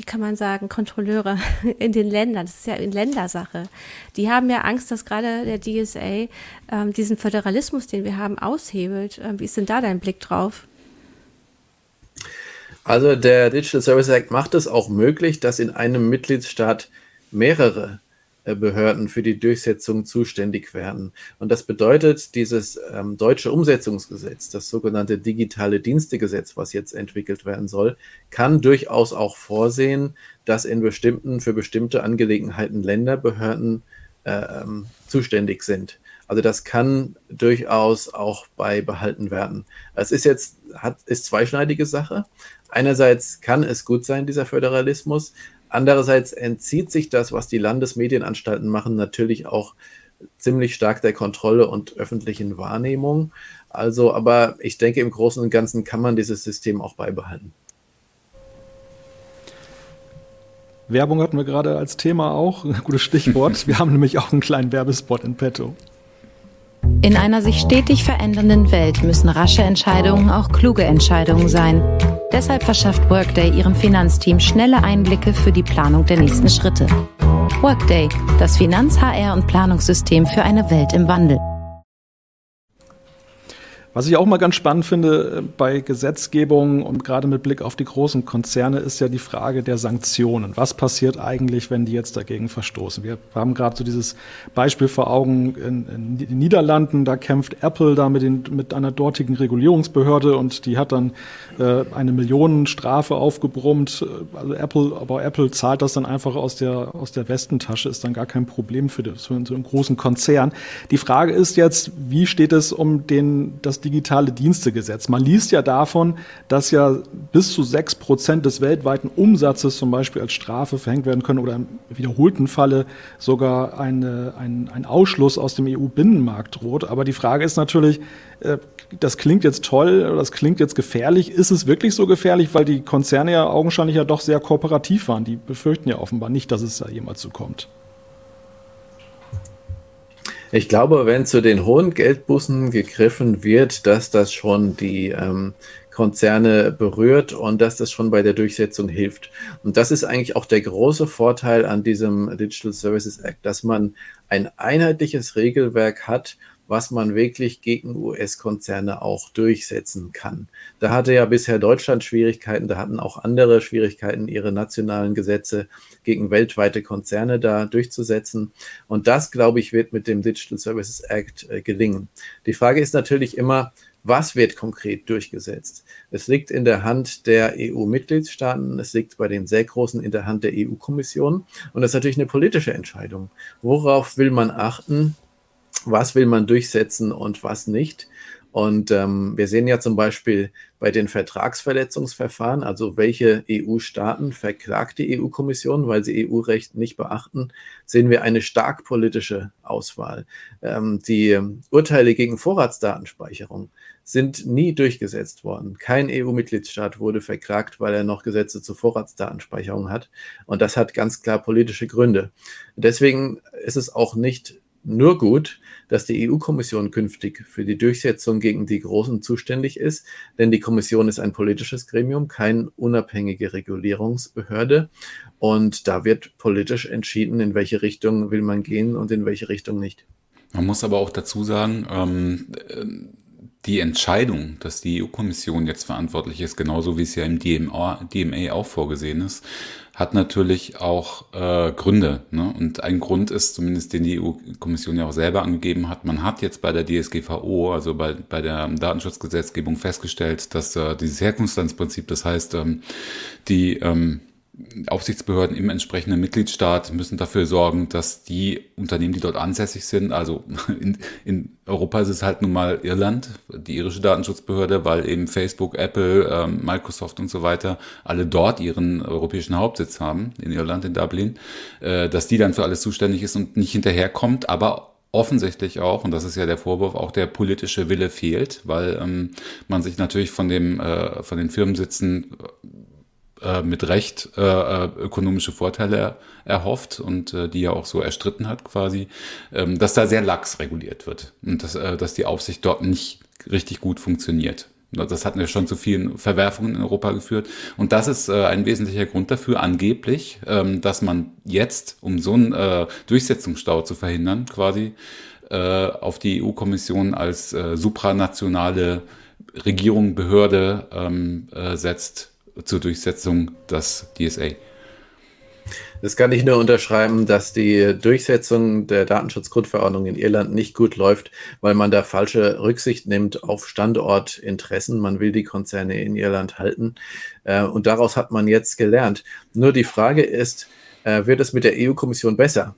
wie kann man sagen, Kontrolleure in den Ländern, das ist ja eine Ländersache, die haben ja Angst, dass gerade der DSA ähm, diesen Föderalismus, den wir haben, aushebelt. Ähm, wie ist denn da dein Blick drauf? Also der Digital Service Act macht es auch möglich, dass in einem Mitgliedstaat mehrere Behörden für die Durchsetzung zuständig werden. Und das bedeutet, dieses ähm, deutsche Umsetzungsgesetz, das sogenannte digitale Dienstegesetz, was jetzt entwickelt werden soll, kann durchaus auch vorsehen, dass in bestimmten, für bestimmte Angelegenheiten Länderbehörden äh, zuständig sind. Also das kann durchaus auch beibehalten werden. Es ist jetzt, hat, ist zweischneidige Sache. Einerseits kann es gut sein, dieser Föderalismus. Andererseits entzieht sich das, was die Landesmedienanstalten machen, natürlich auch ziemlich stark der Kontrolle und öffentlichen Wahrnehmung. Also, aber ich denke, im Großen und Ganzen kann man dieses System auch beibehalten. Werbung hatten wir gerade als Thema auch. Ein gutes Stichwort. Wir haben nämlich auch einen kleinen Werbespot in petto. In einer sich stetig verändernden Welt müssen rasche Entscheidungen auch kluge Entscheidungen sein. Deshalb verschafft Workday ihrem Finanzteam schnelle Einblicke für die Planung der nächsten Schritte. Workday, das Finanz-, HR- und Planungssystem für eine Welt im Wandel. Was ich auch mal ganz spannend finde äh, bei Gesetzgebung und gerade mit Blick auf die großen Konzerne ist ja die Frage der Sanktionen. Was passiert eigentlich, wenn die jetzt dagegen verstoßen? Wir haben gerade so dieses Beispiel vor Augen in, in den Niederlanden. Da kämpft Apple da mit, den, mit einer dortigen Regulierungsbehörde und die hat dann äh, eine Millionenstrafe aufgebrummt. Also Apple, aber Apple zahlt das dann einfach aus der, aus der Westentasche, ist dann gar kein Problem für, das, für so einen großen Konzern. Die Frage ist jetzt, wie steht es um den, das digitale Dienstegesetz. Man liest ja davon, dass ja bis zu sechs Prozent des weltweiten Umsatzes zum Beispiel als Strafe verhängt werden können oder im wiederholten Falle sogar eine, ein, ein Ausschluss aus dem EU-Binnenmarkt droht. Aber die Frage ist natürlich, äh, das klingt jetzt toll, das klingt jetzt gefährlich. Ist es wirklich so gefährlich? Weil die Konzerne ja augenscheinlich ja doch sehr kooperativ waren. Die befürchten ja offenbar nicht, dass es da jemals so kommt. Ich glaube, wenn zu den hohen Geldbußen gegriffen wird, dass das schon die ähm, Konzerne berührt und dass das schon bei der Durchsetzung hilft. Und das ist eigentlich auch der große Vorteil an diesem Digital Services Act, dass man ein einheitliches Regelwerk hat, was man wirklich gegen US-Konzerne auch durchsetzen kann. Da hatte ja bisher Deutschland Schwierigkeiten, da hatten auch andere Schwierigkeiten, ihre nationalen Gesetze gegen weltweite Konzerne da durchzusetzen. Und das, glaube ich, wird mit dem Digital Services Act äh, gelingen. Die Frage ist natürlich immer, was wird konkret durchgesetzt? Es liegt in der Hand der EU-Mitgliedstaaten, es liegt bei den sehr großen in der Hand der EU-Kommission und das ist natürlich eine politische Entscheidung. Worauf will man achten? was will man durchsetzen und was nicht. Und ähm, wir sehen ja zum Beispiel bei den Vertragsverletzungsverfahren, also welche EU-Staaten verklagt die EU-Kommission, weil sie EU-Recht nicht beachten, sehen wir eine stark politische Auswahl. Ähm, die Urteile gegen Vorratsdatenspeicherung sind nie durchgesetzt worden. Kein EU-Mitgliedstaat wurde verklagt, weil er noch Gesetze zur Vorratsdatenspeicherung hat. Und das hat ganz klar politische Gründe. Deswegen ist es auch nicht nur gut, dass die EU-Kommission künftig für die Durchsetzung gegen die Großen zuständig ist, denn die Kommission ist ein politisches Gremium, keine unabhängige Regulierungsbehörde. Und da wird politisch entschieden, in welche Richtung will man gehen und in welche Richtung nicht. Man muss aber auch dazu sagen, ähm, die Entscheidung, dass die EU-Kommission jetzt verantwortlich ist, genauso wie es ja im DMA, DMA auch vorgesehen ist, hat natürlich auch äh, Gründe. Ne? Und ein Grund ist, zumindest den die EU-Kommission ja auch selber angegeben hat, man hat jetzt bei der DSGVO, also bei, bei der Datenschutzgesetzgebung festgestellt, dass äh, dieses Herkunftslandsprinzip, das heißt, ähm, die ähm, Aufsichtsbehörden im entsprechenden Mitgliedstaat müssen dafür sorgen, dass die Unternehmen, die dort ansässig sind, also in, in Europa ist es halt nun mal Irland, die irische Datenschutzbehörde, weil eben Facebook, Apple, ähm, Microsoft und so weiter alle dort ihren europäischen Hauptsitz haben, in Irland, in Dublin, äh, dass die dann für alles zuständig ist und nicht hinterherkommt, aber offensichtlich auch, und das ist ja der Vorwurf, auch der politische Wille fehlt, weil ähm, man sich natürlich von dem äh, von den Firmensitzen äh, mit Recht äh, äh, ökonomische Vorteile erhofft und äh, die ja auch so erstritten hat quasi, ähm, dass da sehr lax reguliert wird und dass, äh, dass die Aufsicht dort nicht richtig gut funktioniert. Das hat ja schon zu vielen Verwerfungen in Europa geführt. Und das ist äh, ein wesentlicher Grund dafür, angeblich, ähm, dass man jetzt, um so einen äh, Durchsetzungsstau zu verhindern, quasi äh, auf die EU-Kommission als äh, supranationale Regierung, Behörde ähm, äh, setzt, zur Durchsetzung des DSA. Das kann ich nur unterschreiben, dass die Durchsetzung der Datenschutzgrundverordnung in Irland nicht gut läuft, weil man da falsche Rücksicht nimmt auf Standortinteressen. Man will die Konzerne in Irland halten. Äh, und daraus hat man jetzt gelernt. Nur die Frage ist, äh, wird es mit der EU-Kommission besser?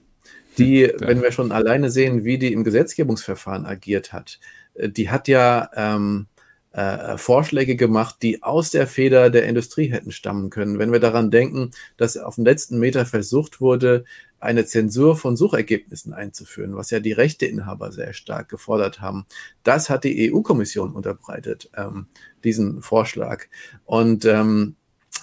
Die, hm, wenn wir schon alleine sehen, wie die im Gesetzgebungsverfahren agiert hat, äh, die hat ja ähm, äh, Vorschläge gemacht, die aus der Feder der Industrie hätten stammen können. Wenn wir daran denken, dass auf dem letzten Meter versucht wurde, eine Zensur von Suchergebnissen einzuführen, was ja die Rechteinhaber sehr stark gefordert haben. Das hat die EU-Kommission unterbreitet, ähm, diesen Vorschlag. Und ähm,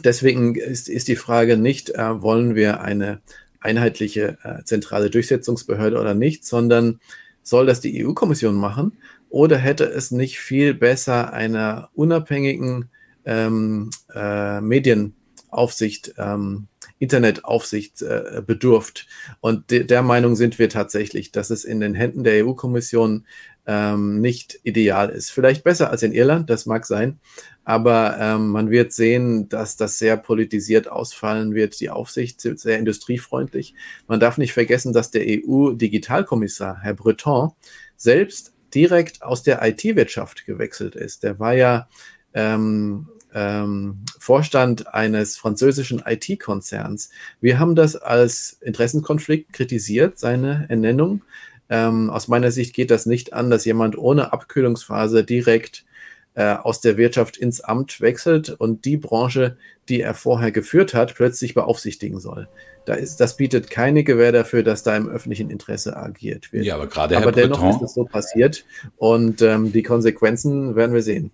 deswegen ist, ist die Frage nicht, äh, wollen wir eine einheitliche äh, zentrale Durchsetzungsbehörde oder nicht, sondern soll das die EU-Kommission machen? Oder hätte es nicht viel besser einer unabhängigen ähm, äh, Medienaufsicht, ähm, Internetaufsicht äh, bedurft? Und de der Meinung sind wir tatsächlich, dass es in den Händen der EU-Kommission ähm, nicht ideal ist. Vielleicht besser als in Irland, das mag sein, aber ähm, man wird sehen, dass das sehr politisiert ausfallen wird. Die Aufsicht ist sehr industriefreundlich. Man darf nicht vergessen, dass der EU-Digitalkommissar, Herr Breton, selbst direkt aus der IT-Wirtschaft gewechselt ist. Der war ja ähm, ähm, Vorstand eines französischen IT-Konzerns. Wir haben das als Interessenkonflikt kritisiert, seine Ernennung. Ähm, aus meiner Sicht geht das nicht an, dass jemand ohne Abkühlungsphase direkt äh, aus der Wirtschaft ins Amt wechselt und die Branche, die er vorher geführt hat, plötzlich beaufsichtigen soll. Da ist, das bietet keine Gewähr dafür, dass da im öffentlichen Interesse agiert wird. Ja, aber gerade aber dennoch Breton, ist es so passiert und ähm, die Konsequenzen werden wir sehen.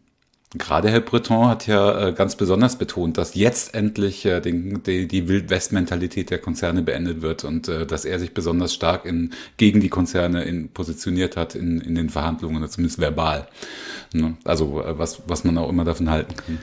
Gerade Herr Breton hat ja äh, ganz besonders betont, dass jetzt endlich äh, den, die, die Wildwest-Mentalität der Konzerne beendet wird und äh, dass er sich besonders stark in, gegen die Konzerne in, positioniert hat in, in den Verhandlungen, zumindest verbal. Ne? Also äh, was, was man auch immer davon halten kann.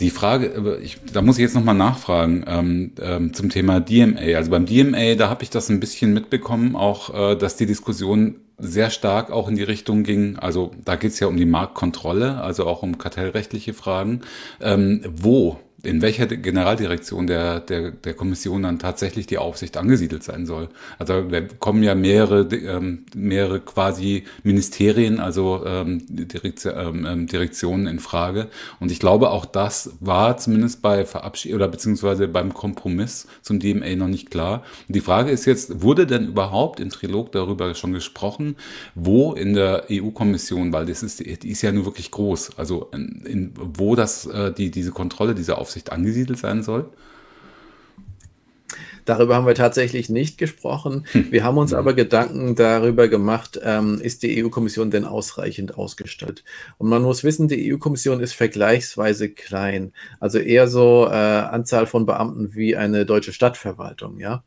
Die Frage, äh, ich, da muss ich jetzt nochmal nachfragen ähm, ähm, zum Thema DMA. Also beim DMA, da habe ich das ein bisschen mitbekommen, auch äh, dass die Diskussion sehr stark auch in die Richtung ging, also da geht es ja um die Marktkontrolle, also auch um kartellrechtliche Fragen. Ähm, wo in welcher Generaldirektion der, der, der Kommission dann tatsächlich die Aufsicht angesiedelt sein soll. Also da kommen ja mehrere, ähm, mehrere quasi Ministerien, also ähm, Direktion, ähm, Direktionen in Frage. Und ich glaube, auch das war zumindest bei Verabschiedung oder beziehungsweise beim Kompromiss zum DMA noch nicht klar. Und die Frage ist jetzt, wurde denn überhaupt im Trilog darüber schon gesprochen, wo in der EU-Kommission, weil das ist, die ist ja nur wirklich groß, also in, in, wo das, äh, die, diese Kontrolle, diese Aufsicht Aufsicht angesiedelt sein soll? Darüber haben wir tatsächlich nicht gesprochen. Hm. Wir haben uns aber Gedanken darüber gemacht, ähm, ist die EU-Kommission denn ausreichend ausgestattet? Und man muss wissen, die EU-Kommission ist vergleichsweise klein. Also eher so äh, Anzahl von Beamten wie eine deutsche Stadtverwaltung, ja.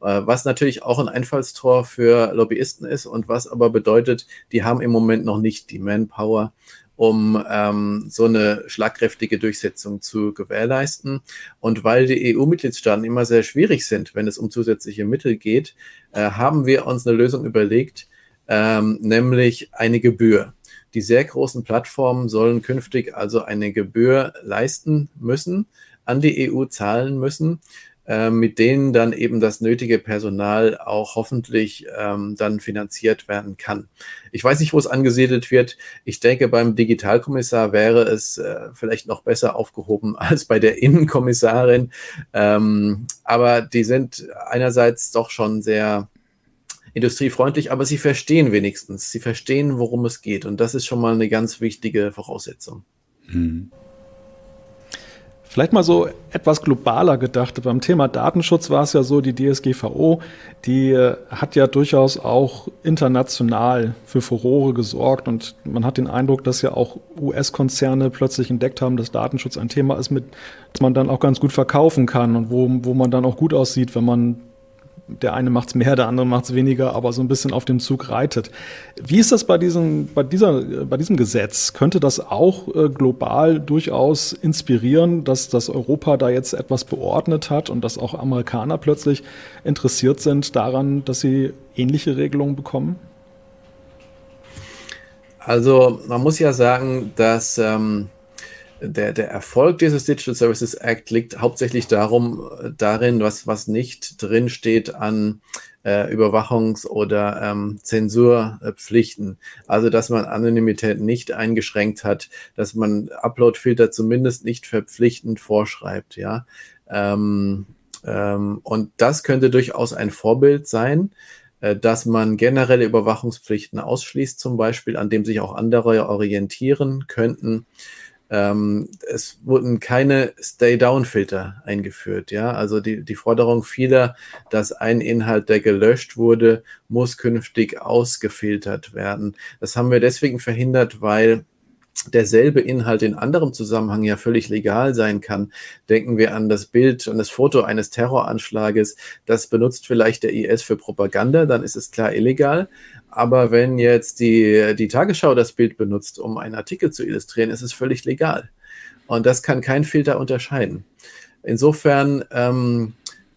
Äh, was natürlich auch ein Einfallstor für Lobbyisten ist und was aber bedeutet, die haben im Moment noch nicht die Manpower, um ähm, so eine schlagkräftige Durchsetzung zu gewährleisten. Und weil die EU-Mitgliedstaaten immer sehr schwierig sind, wenn es um zusätzliche Mittel geht, äh, haben wir uns eine Lösung überlegt, ähm, nämlich eine Gebühr. Die sehr großen Plattformen sollen künftig also eine Gebühr leisten müssen, an die EU zahlen müssen, äh, mit denen dann eben das nötige Personal auch hoffentlich ähm, dann finanziert werden kann. Ich weiß nicht, wo es angesiedelt wird. Ich denke, beim Digitalkommissar wäre es äh, vielleicht noch besser aufgehoben als bei der Innenkommissarin. Ähm, aber die sind einerseits doch schon sehr industriefreundlich, aber sie verstehen wenigstens. Sie verstehen, worum es geht. Und das ist schon mal eine ganz wichtige Voraussetzung. Mhm. Vielleicht mal so etwas globaler gedacht. Beim Thema Datenschutz war es ja so, die DSGVO, die äh, hat ja durchaus auch international für Furore gesorgt und man hat den Eindruck, dass ja auch US-Konzerne plötzlich entdeckt haben, dass Datenschutz ein Thema ist, mit das man dann auch ganz gut verkaufen kann und wo, wo man dann auch gut aussieht, wenn man der eine macht es mehr, der andere macht es weniger, aber so ein bisschen auf dem Zug reitet. Wie ist das bei diesem, bei dieser, bei diesem Gesetz? Könnte das auch äh, global durchaus inspirieren, dass, dass Europa da jetzt etwas beordnet hat und dass auch Amerikaner plötzlich interessiert sind daran, dass sie ähnliche Regelungen bekommen? Also man muss ja sagen, dass ähm, der, der Erfolg dieses Digital Services Act liegt hauptsächlich darum, darin, was, was nicht drin steht an äh, Überwachungs- oder ähm, Zensurpflichten. Also, dass man Anonymität nicht eingeschränkt hat, dass man Upload-Filter zumindest nicht verpflichtend vorschreibt, ja. Ähm, ähm, und das könnte durchaus ein Vorbild sein, äh, dass man generelle Überwachungspflichten ausschließt, zum Beispiel, an dem sich auch andere orientieren könnten. Ähm, es wurden keine Stay-Down-Filter eingeführt. Ja, also die, die Forderung vieler, dass ein Inhalt, der gelöscht wurde, muss künftig ausgefiltert werden. Das haben wir deswegen verhindert, weil derselbe Inhalt in anderem Zusammenhang ja völlig legal sein kann. Denken wir an das Bild und das Foto eines Terroranschlages. Das benutzt vielleicht der IS für Propaganda, dann ist es klar illegal. Aber wenn jetzt die, die Tagesschau das Bild benutzt, um einen Artikel zu illustrieren, ist es völlig legal. Und das kann kein Filter unterscheiden. Insofern ähm,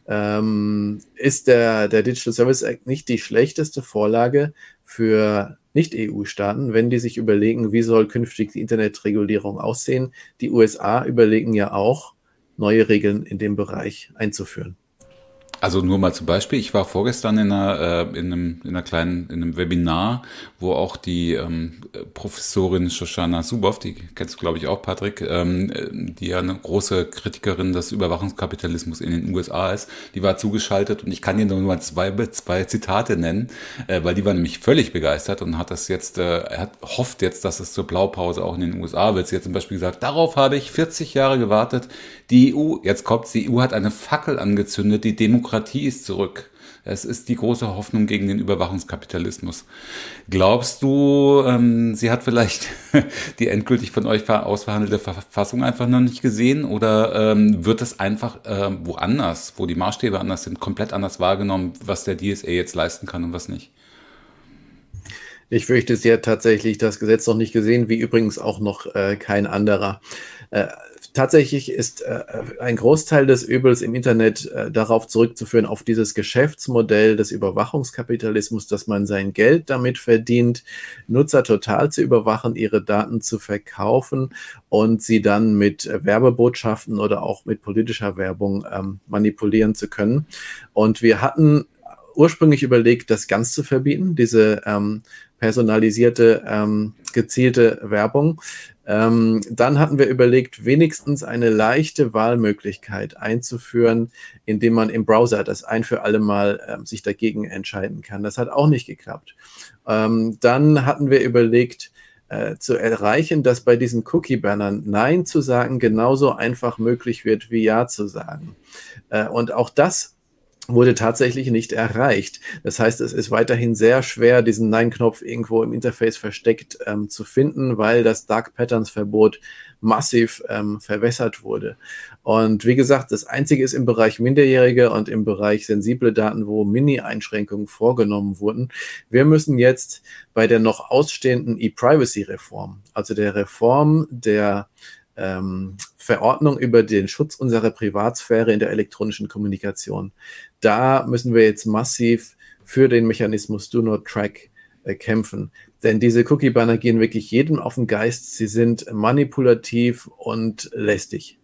ähm, ist der, der Digital Service Act nicht die schlechteste Vorlage für Nicht-EU-Staaten, wenn die sich überlegen, wie soll künftig die Internetregulierung aussehen. Die USA überlegen ja auch, neue Regeln in dem Bereich einzuführen. Also nur mal zum Beispiel, ich war vorgestern in einer, äh, in einem, in einer kleinen, in einem Webinar, wo auch die ähm, Professorin Shoshana Zuboff, die kennst du glaube ich auch, Patrick, ähm, die ja eine große Kritikerin des Überwachungskapitalismus in den USA ist, die war zugeschaltet und ich kann dir nur mal zwei, zwei Zitate nennen, äh, weil die war nämlich völlig begeistert und hat das jetzt, äh, er hat, hofft jetzt, dass es zur Blaupause auch in den USA wird. Sie hat zum Beispiel gesagt, darauf habe ich 40 Jahre gewartet. Die EU, jetzt kommt die EU hat eine Fackel angezündet, die Demokratie ist zurück. Es ist die große Hoffnung gegen den Überwachungskapitalismus. Glaubst du, ähm, sie hat vielleicht die endgültig von euch ausverhandelte Verfassung einfach noch nicht gesehen oder ähm, wird es einfach ähm, woanders, wo die Maßstäbe anders sind, komplett anders wahrgenommen, was der DSA jetzt leisten kann und was nicht? Ich fürchte, sie hat tatsächlich das Gesetz noch nicht gesehen, wie übrigens auch noch äh, kein anderer. Äh, tatsächlich ist äh, ein Großteil des Übels im Internet äh, darauf zurückzuführen, auf dieses Geschäftsmodell des Überwachungskapitalismus, dass man sein Geld damit verdient, Nutzer total zu überwachen, ihre Daten zu verkaufen und sie dann mit äh, Werbebotschaften oder auch mit politischer Werbung ähm, manipulieren zu können. Und wir hatten ursprünglich überlegt, das ganz zu verbieten, diese ähm, personalisierte, ähm, gezielte Werbung. Ähm, dann hatten wir überlegt, wenigstens eine leichte Wahlmöglichkeit einzuführen, indem man im Browser das ein für alle Mal ähm, sich dagegen entscheiden kann. Das hat auch nicht geklappt. Ähm, dann hatten wir überlegt, äh, zu erreichen, dass bei diesen Cookie-Bannern Nein zu sagen genauso einfach möglich wird wie Ja zu sagen. Äh, und auch das wurde tatsächlich nicht erreicht. Das heißt, es ist weiterhin sehr schwer, diesen Nein-Knopf irgendwo im Interface versteckt ähm, zu finden, weil das Dark Patterns-Verbot massiv ähm, verwässert wurde. Und wie gesagt, das Einzige ist im Bereich Minderjährige und im Bereich sensible Daten, wo Mini-Einschränkungen vorgenommen wurden. Wir müssen jetzt bei der noch ausstehenden E-Privacy-Reform, also der Reform der ähm, Verordnung über den Schutz unserer Privatsphäre in der elektronischen Kommunikation. Da müssen wir jetzt massiv für den Mechanismus Do Not Track äh, kämpfen. Denn diese Cookie-Banner gehen wirklich jedem auf den Geist. Sie sind manipulativ und lästig.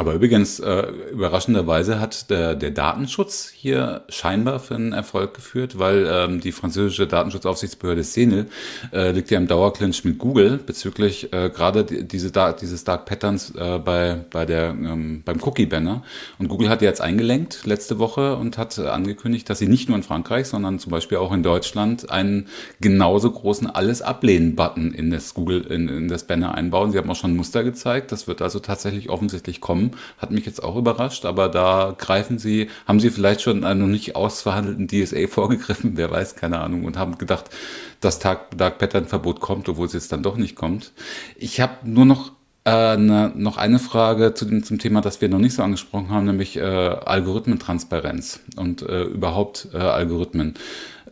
Aber übrigens, äh, überraschenderweise hat der, der Datenschutz hier scheinbar für einen Erfolg geführt, weil ähm, die französische Datenschutzaufsichtsbehörde CNIL äh, liegt ja im Dauerclinch mit Google bezüglich äh, gerade diese dieses Dark Patterns äh, bei, bei der, ähm, beim Cookie-Banner. Und Google hat jetzt eingelenkt letzte Woche und hat angekündigt, dass sie nicht nur in Frankreich, sondern zum Beispiel auch in Deutschland einen genauso großen Alles-Ablehnen-Button in das Google, in, in das Banner einbauen. Sie haben auch schon ein Muster gezeigt. Das wird also tatsächlich offensichtlich kommen Hat mich jetzt auch überrascht, aber da greifen Sie, haben Sie vielleicht schon einen noch nicht ausverhandelten DSA vorgegriffen, wer weiß, keine Ahnung, und haben gedacht, dass Dark, Dark Pattern Verbot kommt, obwohl es jetzt dann doch nicht kommt. Ich habe nur noch äh, ne, noch eine Frage zu dem, zum Thema, das wir noch nicht so angesprochen haben, nämlich äh, Algorithmentransparenz und äh, überhaupt äh, Algorithmen.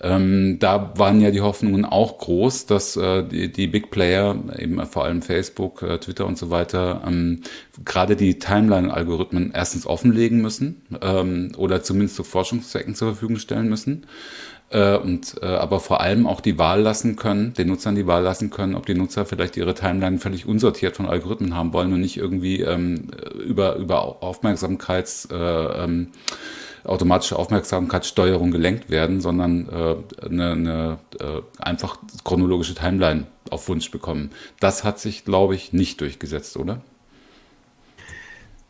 Ähm, da waren ja die Hoffnungen auch groß, dass äh, die, die Big Player, eben vor allem Facebook, äh, Twitter und so weiter, ähm, gerade die Timeline-Algorithmen erstens offenlegen müssen ähm, oder zumindest zu Forschungszwecken zur Verfügung stellen müssen. Äh, und äh, aber vor allem auch die Wahl lassen können, den Nutzern die Wahl lassen können, ob die Nutzer vielleicht ihre Timeline völlig unsortiert von Algorithmen haben wollen und nicht irgendwie ähm, über über Aufmerksamkeits äh, ähm, automatische Aufmerksamkeitssteuerung gelenkt werden, sondern äh, eine, eine äh, einfach chronologische Timeline auf Wunsch bekommen. Das hat sich, glaube ich, nicht durchgesetzt, oder?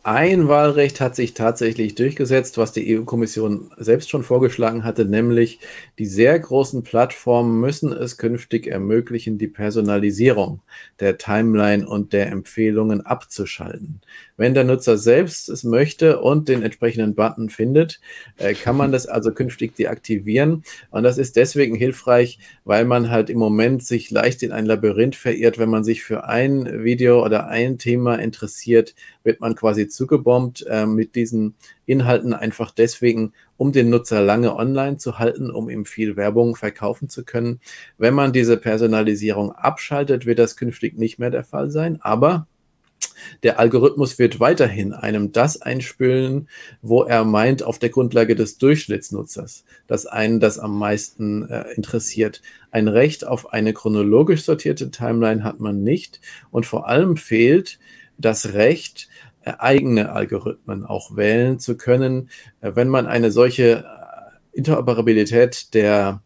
Ein Wahlrecht hat sich tatsächlich durchgesetzt, was die EU-Kommission selbst schon vorgeschlagen hatte, nämlich die sehr großen Plattformen müssen es künftig ermöglichen, die Personalisierung der Timeline und der Empfehlungen abzuschalten. Wenn der Nutzer selbst es möchte und den entsprechenden Button findet, äh, kann man das also künftig deaktivieren. Und das ist deswegen hilfreich, weil man halt im Moment sich leicht in ein Labyrinth verirrt. Wenn man sich für ein Video oder ein Thema interessiert, wird man quasi zugebombt äh, mit diesen Inhalten einfach deswegen, um den Nutzer lange online zu halten, um ihm viel Werbung verkaufen zu können. Wenn man diese Personalisierung abschaltet, wird das künftig nicht mehr der Fall sein. Aber Der Algorithmus wird weiterhin einem das einspülen, wo er meint, auf der Grundlage des Durchschnittsnutzers, dass einen das am meisten äh, interessiert. Ein Recht auf eine chronologisch sortierte Timeline hat man nicht und vor allem fehlt das Recht, eigene Algorithmen auch wählen zu können, äh, wenn man eine solche äh, Interoperabilität der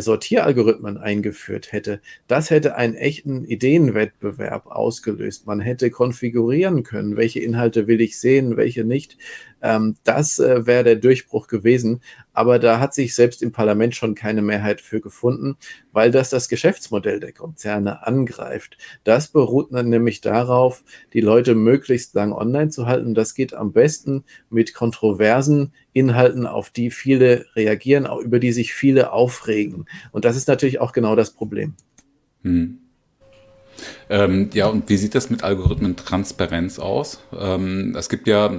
Sortieralgorithmen eingeführt hätte, das hätte einen echten Ideenwettbewerb ausgelöst. Man hätte konfigurieren können, welche Inhalte will ich sehen, welche nicht. Ähm, das äh, wäre der Durchbruch gewesen. Aber da hat sich selbst im Parlament schon keine Mehrheit für gefunden, weil das das Geschäftsmodell der Konzerne angreift. Das beruht dann nämlich darauf, die Leute möglichst lang online zu halten. Das geht am besten mit kontroversen Inhalten, auf die viele reagieren, über die sich viele aufregen. Und das ist natürlich auch genau das Problem. Hm. Ähm, ja, und wie sieht das mit Algorithmen-Transparenz aus? Ähm, es gibt ja,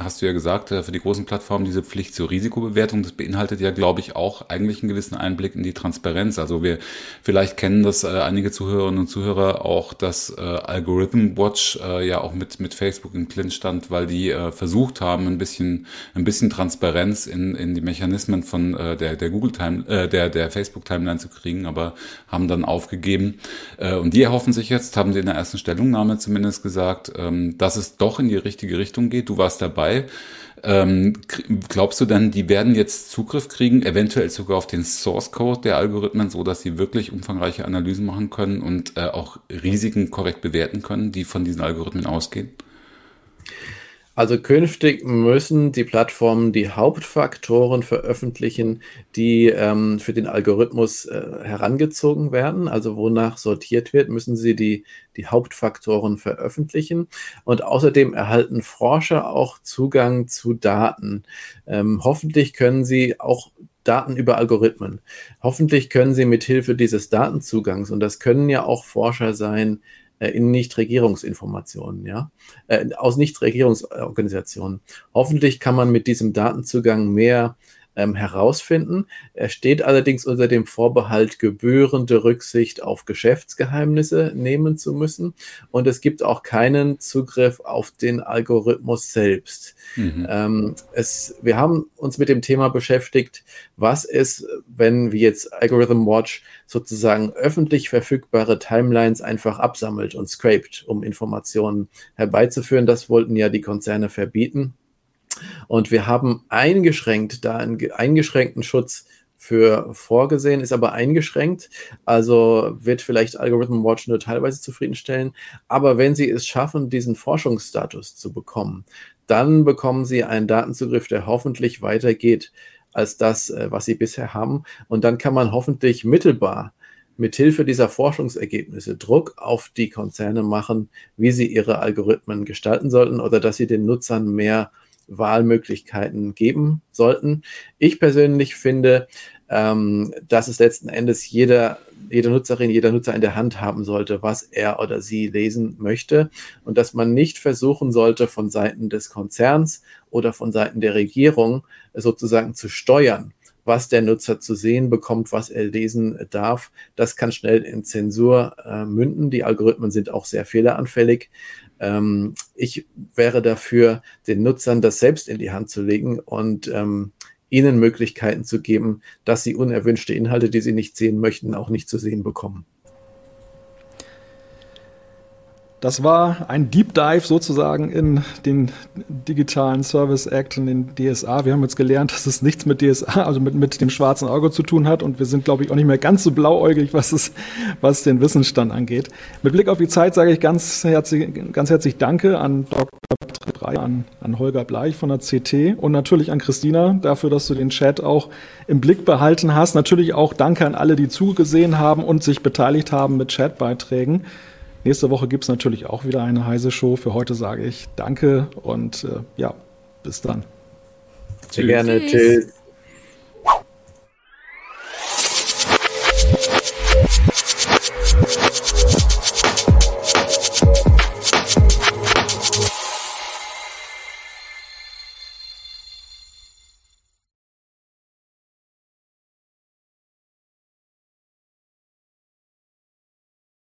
hast du ja gesagt, äh, für die großen Plattformen diese Pflicht zur Risikobewertung. Das beinhaltet ja, glaube ich, auch eigentlich einen gewissen Einblick in die Transparenz. Also wir vielleicht kennen das äh, einige Zuhörerinnen und Zuhörer auch, dass äh, Algorithm Watch äh, ja auch mit, mit Facebook im Clinch stand, weil die äh, versucht haben, ein bisschen, ein bisschen Transparenz in, in die Mechanismen von äh, der, der Google Time, äh, der, der Facebook Timeline zu kriegen, aber haben dann aufgegeben. Äh, und die erhoffen sich jetzt, haben sie in der ersten Stellungnahme zumindest gesagt, ähm, dass es doch in die richtige Richtung geht. Du warst dabei. Ähm, glaubst du dann, die werden jetzt Zugriff kriegen, eventuell sogar auf den Source Code der Algorithmen, so dass sie wirklich umfangreiche Analysen machen können und äh, auch Risiken korrekt bewerten können, die von diesen Algorithmen ausgehen? Also künftig müssen die Plattformen die Hauptfaktoren veröffentlichen, die ähm, für den Algorithmus äh, herangezogen werden. Also wonach sortiert wird, müssen sie die, die Hauptfaktoren veröffentlichen. Und außerdem erhalten Forscher auch Zugang zu Daten. Ähm, hoffentlich können sie auch Daten über Algorithmen. Hoffentlich können sie mithilfe dieses Datenzugangs, und das können ja auch Forscher sein, in Nichtregierungsinformationen, ja, äh, aus Nichtregierungsorganisationen. Hoffentlich kann man mit diesem Datenzugang mehr ähm, herausfinden. Er steht allerdings unter dem Vorbehalt, gebührende Rücksicht auf Geschäftsgeheimnisse nehmen zu müssen. Und es gibt auch keinen Zugriff auf den Algorithmus selbst. Mhm. Ähm, es, wir haben uns mit dem Thema beschäftigt, was ist, wenn wie jetzt Algorithm Watch sozusagen öffentlich verfügbare Timelines einfach absammelt und scraped, um Informationen herbeizuführen. Das wollten ja die Konzerne verbieten. Und wir haben eingeschränkt, da einen eingeschränkten Schutz für vorgesehen, ist aber eingeschränkt. Also wird vielleicht Algorithm Watch nur teilweise zufriedenstellen. Aber wenn Sie es schaffen, diesen Forschungsstatus zu bekommen, dann bekommen Sie einen Datenzugriff, der hoffentlich weitergeht als das, äh, was Sie bisher haben. Und dann kann man hoffentlich mittelbar mithilfe dieser Forschungsergebnisse Druck auf die Konzerne machen, wie sie ihre Algorithmen gestalten sollten oder dass sie den Nutzern mehr Wahlmöglichkeiten geben sollten. Ich persönlich finde, ähm, dass es letzten Endes jeder, jede Nutzerin, jeder Nutzer in der Hand haben sollte, was er oder sie lesen möchte und dass man nicht versuchen sollte, von Seiten des Konzerns oder von Seiten der Regierung sozusagen zu steuern was der Nutzer zu sehen bekommt, was er lesen darf. Das kann schnell in Zensur äh, münden. Die Algorithmen sind auch sehr fehleranfällig. Ähm, ich wäre dafür, den Nutzern das selbst in die Hand zu legen und ähm, ihnen Möglichkeiten zu geben, dass sie unerwünschte Inhalte, die sie nicht sehen möchten, auch nicht zu sehen bekommen. Das war ein Deep Dive sozusagen in den digitalen Service Act, in den DSA. Wir haben jetzt gelernt, dass es nichts mit DSA, also mit, mit dem schwarzen Auge zu tun hat. Und wir sind, glaube ich, auch nicht mehr ganz so blauäugig, was, es, was den Wissensstand angeht. Mit Blick auf die Zeit sage ich ganz herzlich, ganz herzlich Danke an Dr. Patrick an, an Holger Bleich von der CT und natürlich an Christina dafür, dass du den Chat auch im Blick behalten hast. Natürlich auch Danke an alle, die zugesehen haben und sich beteiligt haben mit Chatbeiträgen. Nächste Woche gibt es natürlich auch wieder eine heiße Show. Für heute sage ich Danke und äh, ja, bis dann. Sehr gerne. Tschüss. Tschüss.